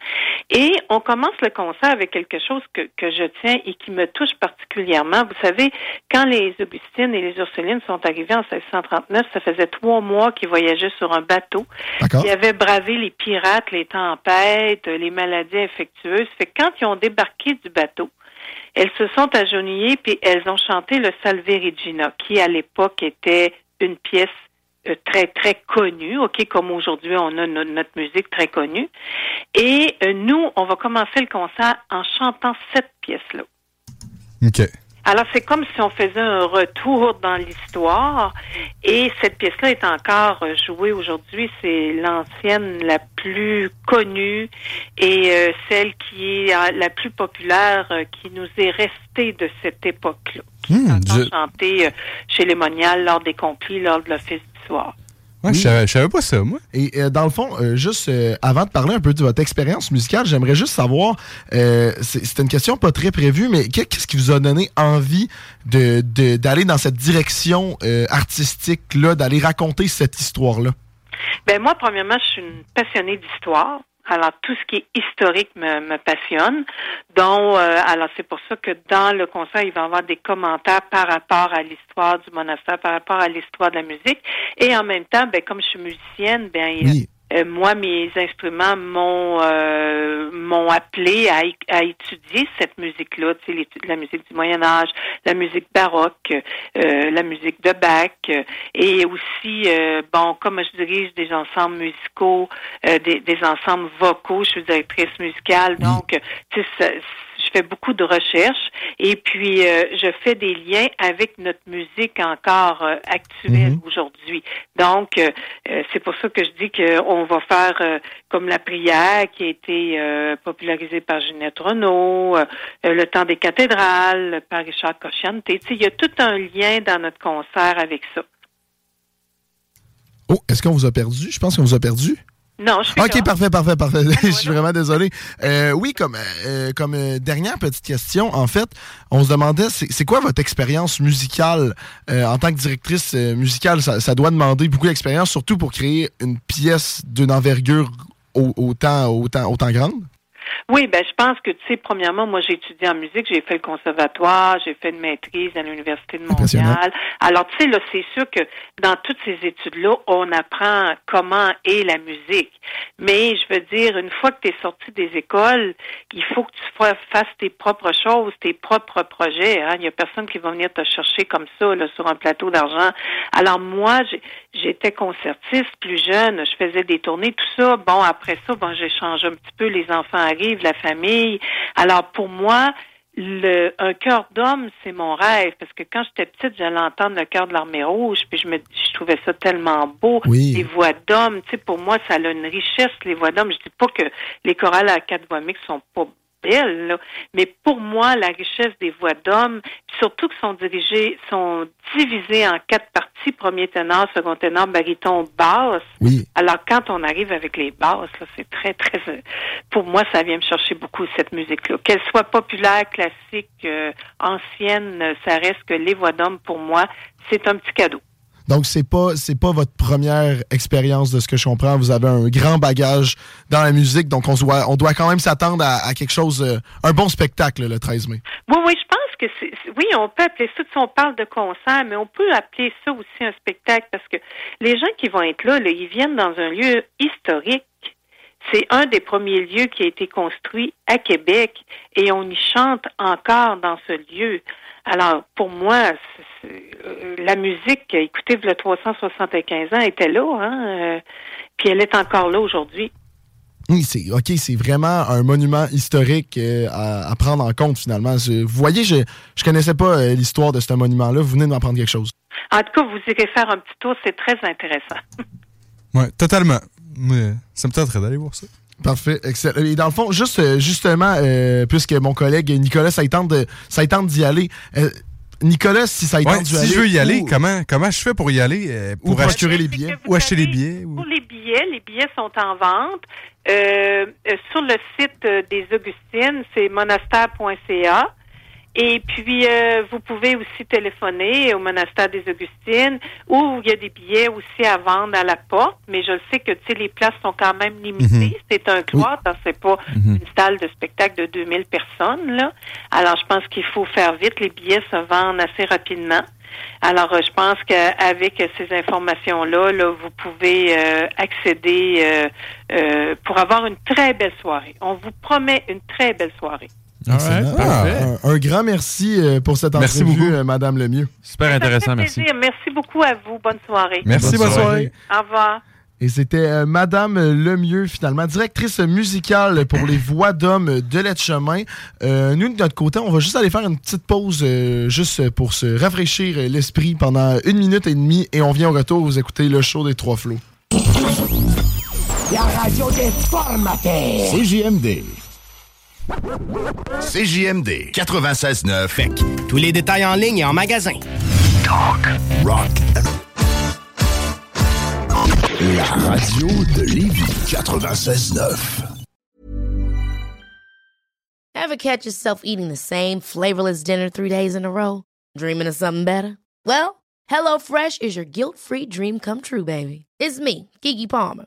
et on commence le concert avec quelque chose que, que je tiens et qui me touche particulièrement. Vous savez, quand les Augustines et les Ursulines sont arrivées en 1639, ça faisait trois mois qu'ils voyageaient sur un bateau. Ils avaient bravé les pirates, les tempêtes, les maladies infectieuses. Fait que quand ils ont débarqué du bateau, elles se sont agenouillées puis elles ont chanté le Salve Regina, qui à l'époque était une pièce euh, très très connue, ok, comme aujourd'hui on a no- notre musique très connue. Et euh, nous, on va commencer le concert en chantant cette pièce-là. OK. Alors, c'est comme si on faisait un retour dans l'histoire. Et cette pièce-là est encore jouée aujourd'hui. C'est l'ancienne la plus connue et euh, celle qui est euh, la plus populaire euh, qui nous est restée de cette époque-là. Hmm, je- Chantée euh, chez les moniales lors des complis, lors de l'office du soir. Ouais, je savais- je savais pas ça, moi. Et euh, dans le fond, euh, juste euh, avant de parler un peu de votre expérience musicale, j'aimerais juste savoir, euh, c'est une question pas très prévue, mais qu'est- qu'est-ce qui vous a donné envie de- de- d'aller dans cette direction euh, artistique-là, d'aller raconter cette histoire-là? Ben moi, premièrement, je suis une passionnée d'histoire. Alors, tout ce qui est historique me, me passionne. Donc, euh, alors c'est pour ça que dans le concert, il va y avoir des commentaires par rapport à l'histoire du monastère, par rapport à l'histoire de la musique. Et en même temps, ben comme je suis musicienne, ben euh, moi, mes instruments m'ont euh, m'ont appelé à, à étudier cette musique-là, tu sais, la musique du Moyen Âge, la musique baroque, euh, la musique de Bach, euh, et aussi, euh, bon, comme je dirige des ensembles musicaux, euh, des, des ensembles vocaux, je suis directrice musicale, donc, tu sais, je fais beaucoup de recherches et puis euh, je fais des liens avec notre musique encore euh, actuelle aujourd'hui. Donc euh, c'est pour ça que je dis qu'on va faire comme la prière qui a été popularisée par Ginette Renault, le temps des cathédrales par Richard Cocciante. Il y a tout un lien dans notre concert avec ça. Oh, est-ce qu'on vous a perdu? Je pense qu'on vous a perdu. Non, je suis Ok, parfait, parfait, parfait. je suis vraiment désolé. Euh, oui, comme, euh, comme euh, dernière petite question, en fait, on se demandait, c'est quoi votre expérience musicale? Euh, en tant que directrice musicale? Ça, ça doit demander beaucoup d'expérience, surtout pour créer une pièce d'une envergure au- autant, autant, autant grande. Oui, ben je pense que tu sais, premièrement, moi j'ai étudié en musique, j'ai fait le conservatoire, j'ai fait une maîtrise à l'université de. Montréal. Alors tu sais là, c'est sûr que dans toutes ces études-là, on apprend comment est la musique. Mais je veux dire, une fois que tu es sorti des écoles, il faut que tu fa- fasses tes propres choses, tes propres projets. Hein. Il y a personne qui va venir te chercher comme ça là, sur un plateau d'argent. Alors moi, j'ai- j'étais concertiste plus jeune, je faisais des tournées, tout ça. Bon, après ça, bon, j'ai changé un petit peu, les enfants arrivent, la famille. Alors pour moi, le, un cœur d'homme, c'est mon rêve, parce que quand j'étais petite, j'allais entendre le cœur de l'armée rouge, puis je me, je trouvais ça tellement beau. Oui. Les voix d'hommes, tu sais, pour moi, ça a une richesse, les voix d'hommes. Je dis pas que les chorales à quatre voix mixtes sont pas belles, là, mais pour moi, la richesse des voix d'hommes, surtout que sont dirigées, sont divisées en quatre parties, premier ténor, second ténor, baryton, basse. Oui. Alors, quand on arrive avec les basses, là, c'est très, très... euh, Pour moi, ça vient me chercher beaucoup, cette musique-là. Qu'elle soit populaire, classique, euh, ancienne, ça reste que les voix d'hommes, pour moi, c'est un petit cadeau. Donc, c'est pas, c'est pas votre première expérience de ce que je comprends. Vous avez un grand bagage dans la musique, donc on, doit, on doit quand même s'attendre à, quelque chose, euh, un bon spectacle le 13 mai. Oui, oui, je pense que c'est. Oui, on peut appeler ça, on parle de concert, mais on peut appeler ça aussi un spectacle parce que les gens qui vont être là, là ils viennent dans un lieu historique. C'est un des premiers lieux qui a été construit à Québec et on y chante encore dans ce lieu. Alors, pour moi, la musique, écoutez, le 375 ans était là, hein, euh, puis elle est encore là aujourd'hui. Oui, c'est OK, c'est vraiment un monument historique euh, à, à prendre en compte finalement. Je- vous voyez, je je connaissais pas euh, l'histoire de ce monument-là. Vous venez de m'apprendre quelque chose. En tout cas, vous irez faire un petit tour, c'est très intéressant. Ouais, totalement. Mais ça me tenterait d'aller voir ça. Parfait, excellent. Et dans le fond, juste justement, euh, puisque mon collègue Nicolas, ça tente d'y aller. Nicolas, si ça y Ouais, tente d'y si je veux y aller, comment, comment je fais pour y aller? euh, Ou pour pour ach- procurer les billets? Ou acheter les billets? ou- Pour les billets, les billets sont en vente. Euh, euh, sur le site euh, des Augustines, c'est monastère.ca. Et puis, euh, vous pouvez aussi téléphoner au monastère des Augustines où il y a des billets aussi à vendre à la porte. Mais je sais que tu sais, les places sont quand même limitées. Mhm. C'est un cloître, hein, c'est pas Mhm. une salle de spectacle de 2000 personnes. Là. Alors, je pense qu'il faut faire vite. Les billets se vendent assez rapidement. Alors, euh, je pense qu'avec ces informations-là, là, vous pouvez euh, accéder euh, euh, pour avoir une très belle soirée. On vous promet une très belle soirée. Parfait. un, un grand merci euh, pour cette Merci entrevue, beaucoup. euh, Madame Lemieux. Super intéressant, merci. Merci beaucoup à vous. Bonne soirée. Merci, bonne soirée. Au revoir. Et c'était euh, Madame Lemieux, finalement, directrice musicale pour les voix d'hommes de. Euh, nous, de notre côté, on va juste aller faire une petite pause, euh, juste pour se rafraîchir l'esprit pendant une minute et demie, et on vient au retour vous écouter le show des Trois Flots. La radio des formateurs. CJMD. CJMD 96.9. FEC. Tous les détails en ligne et en magasin. Talk, rock, La radio de Lévis 96.9. Ever catch yourself eating the same flavorless dinner three days in a row? Dreaming of something better? Well, HelloFresh is your guilt-free dream come true, baby. It's me, Kiki Palmer.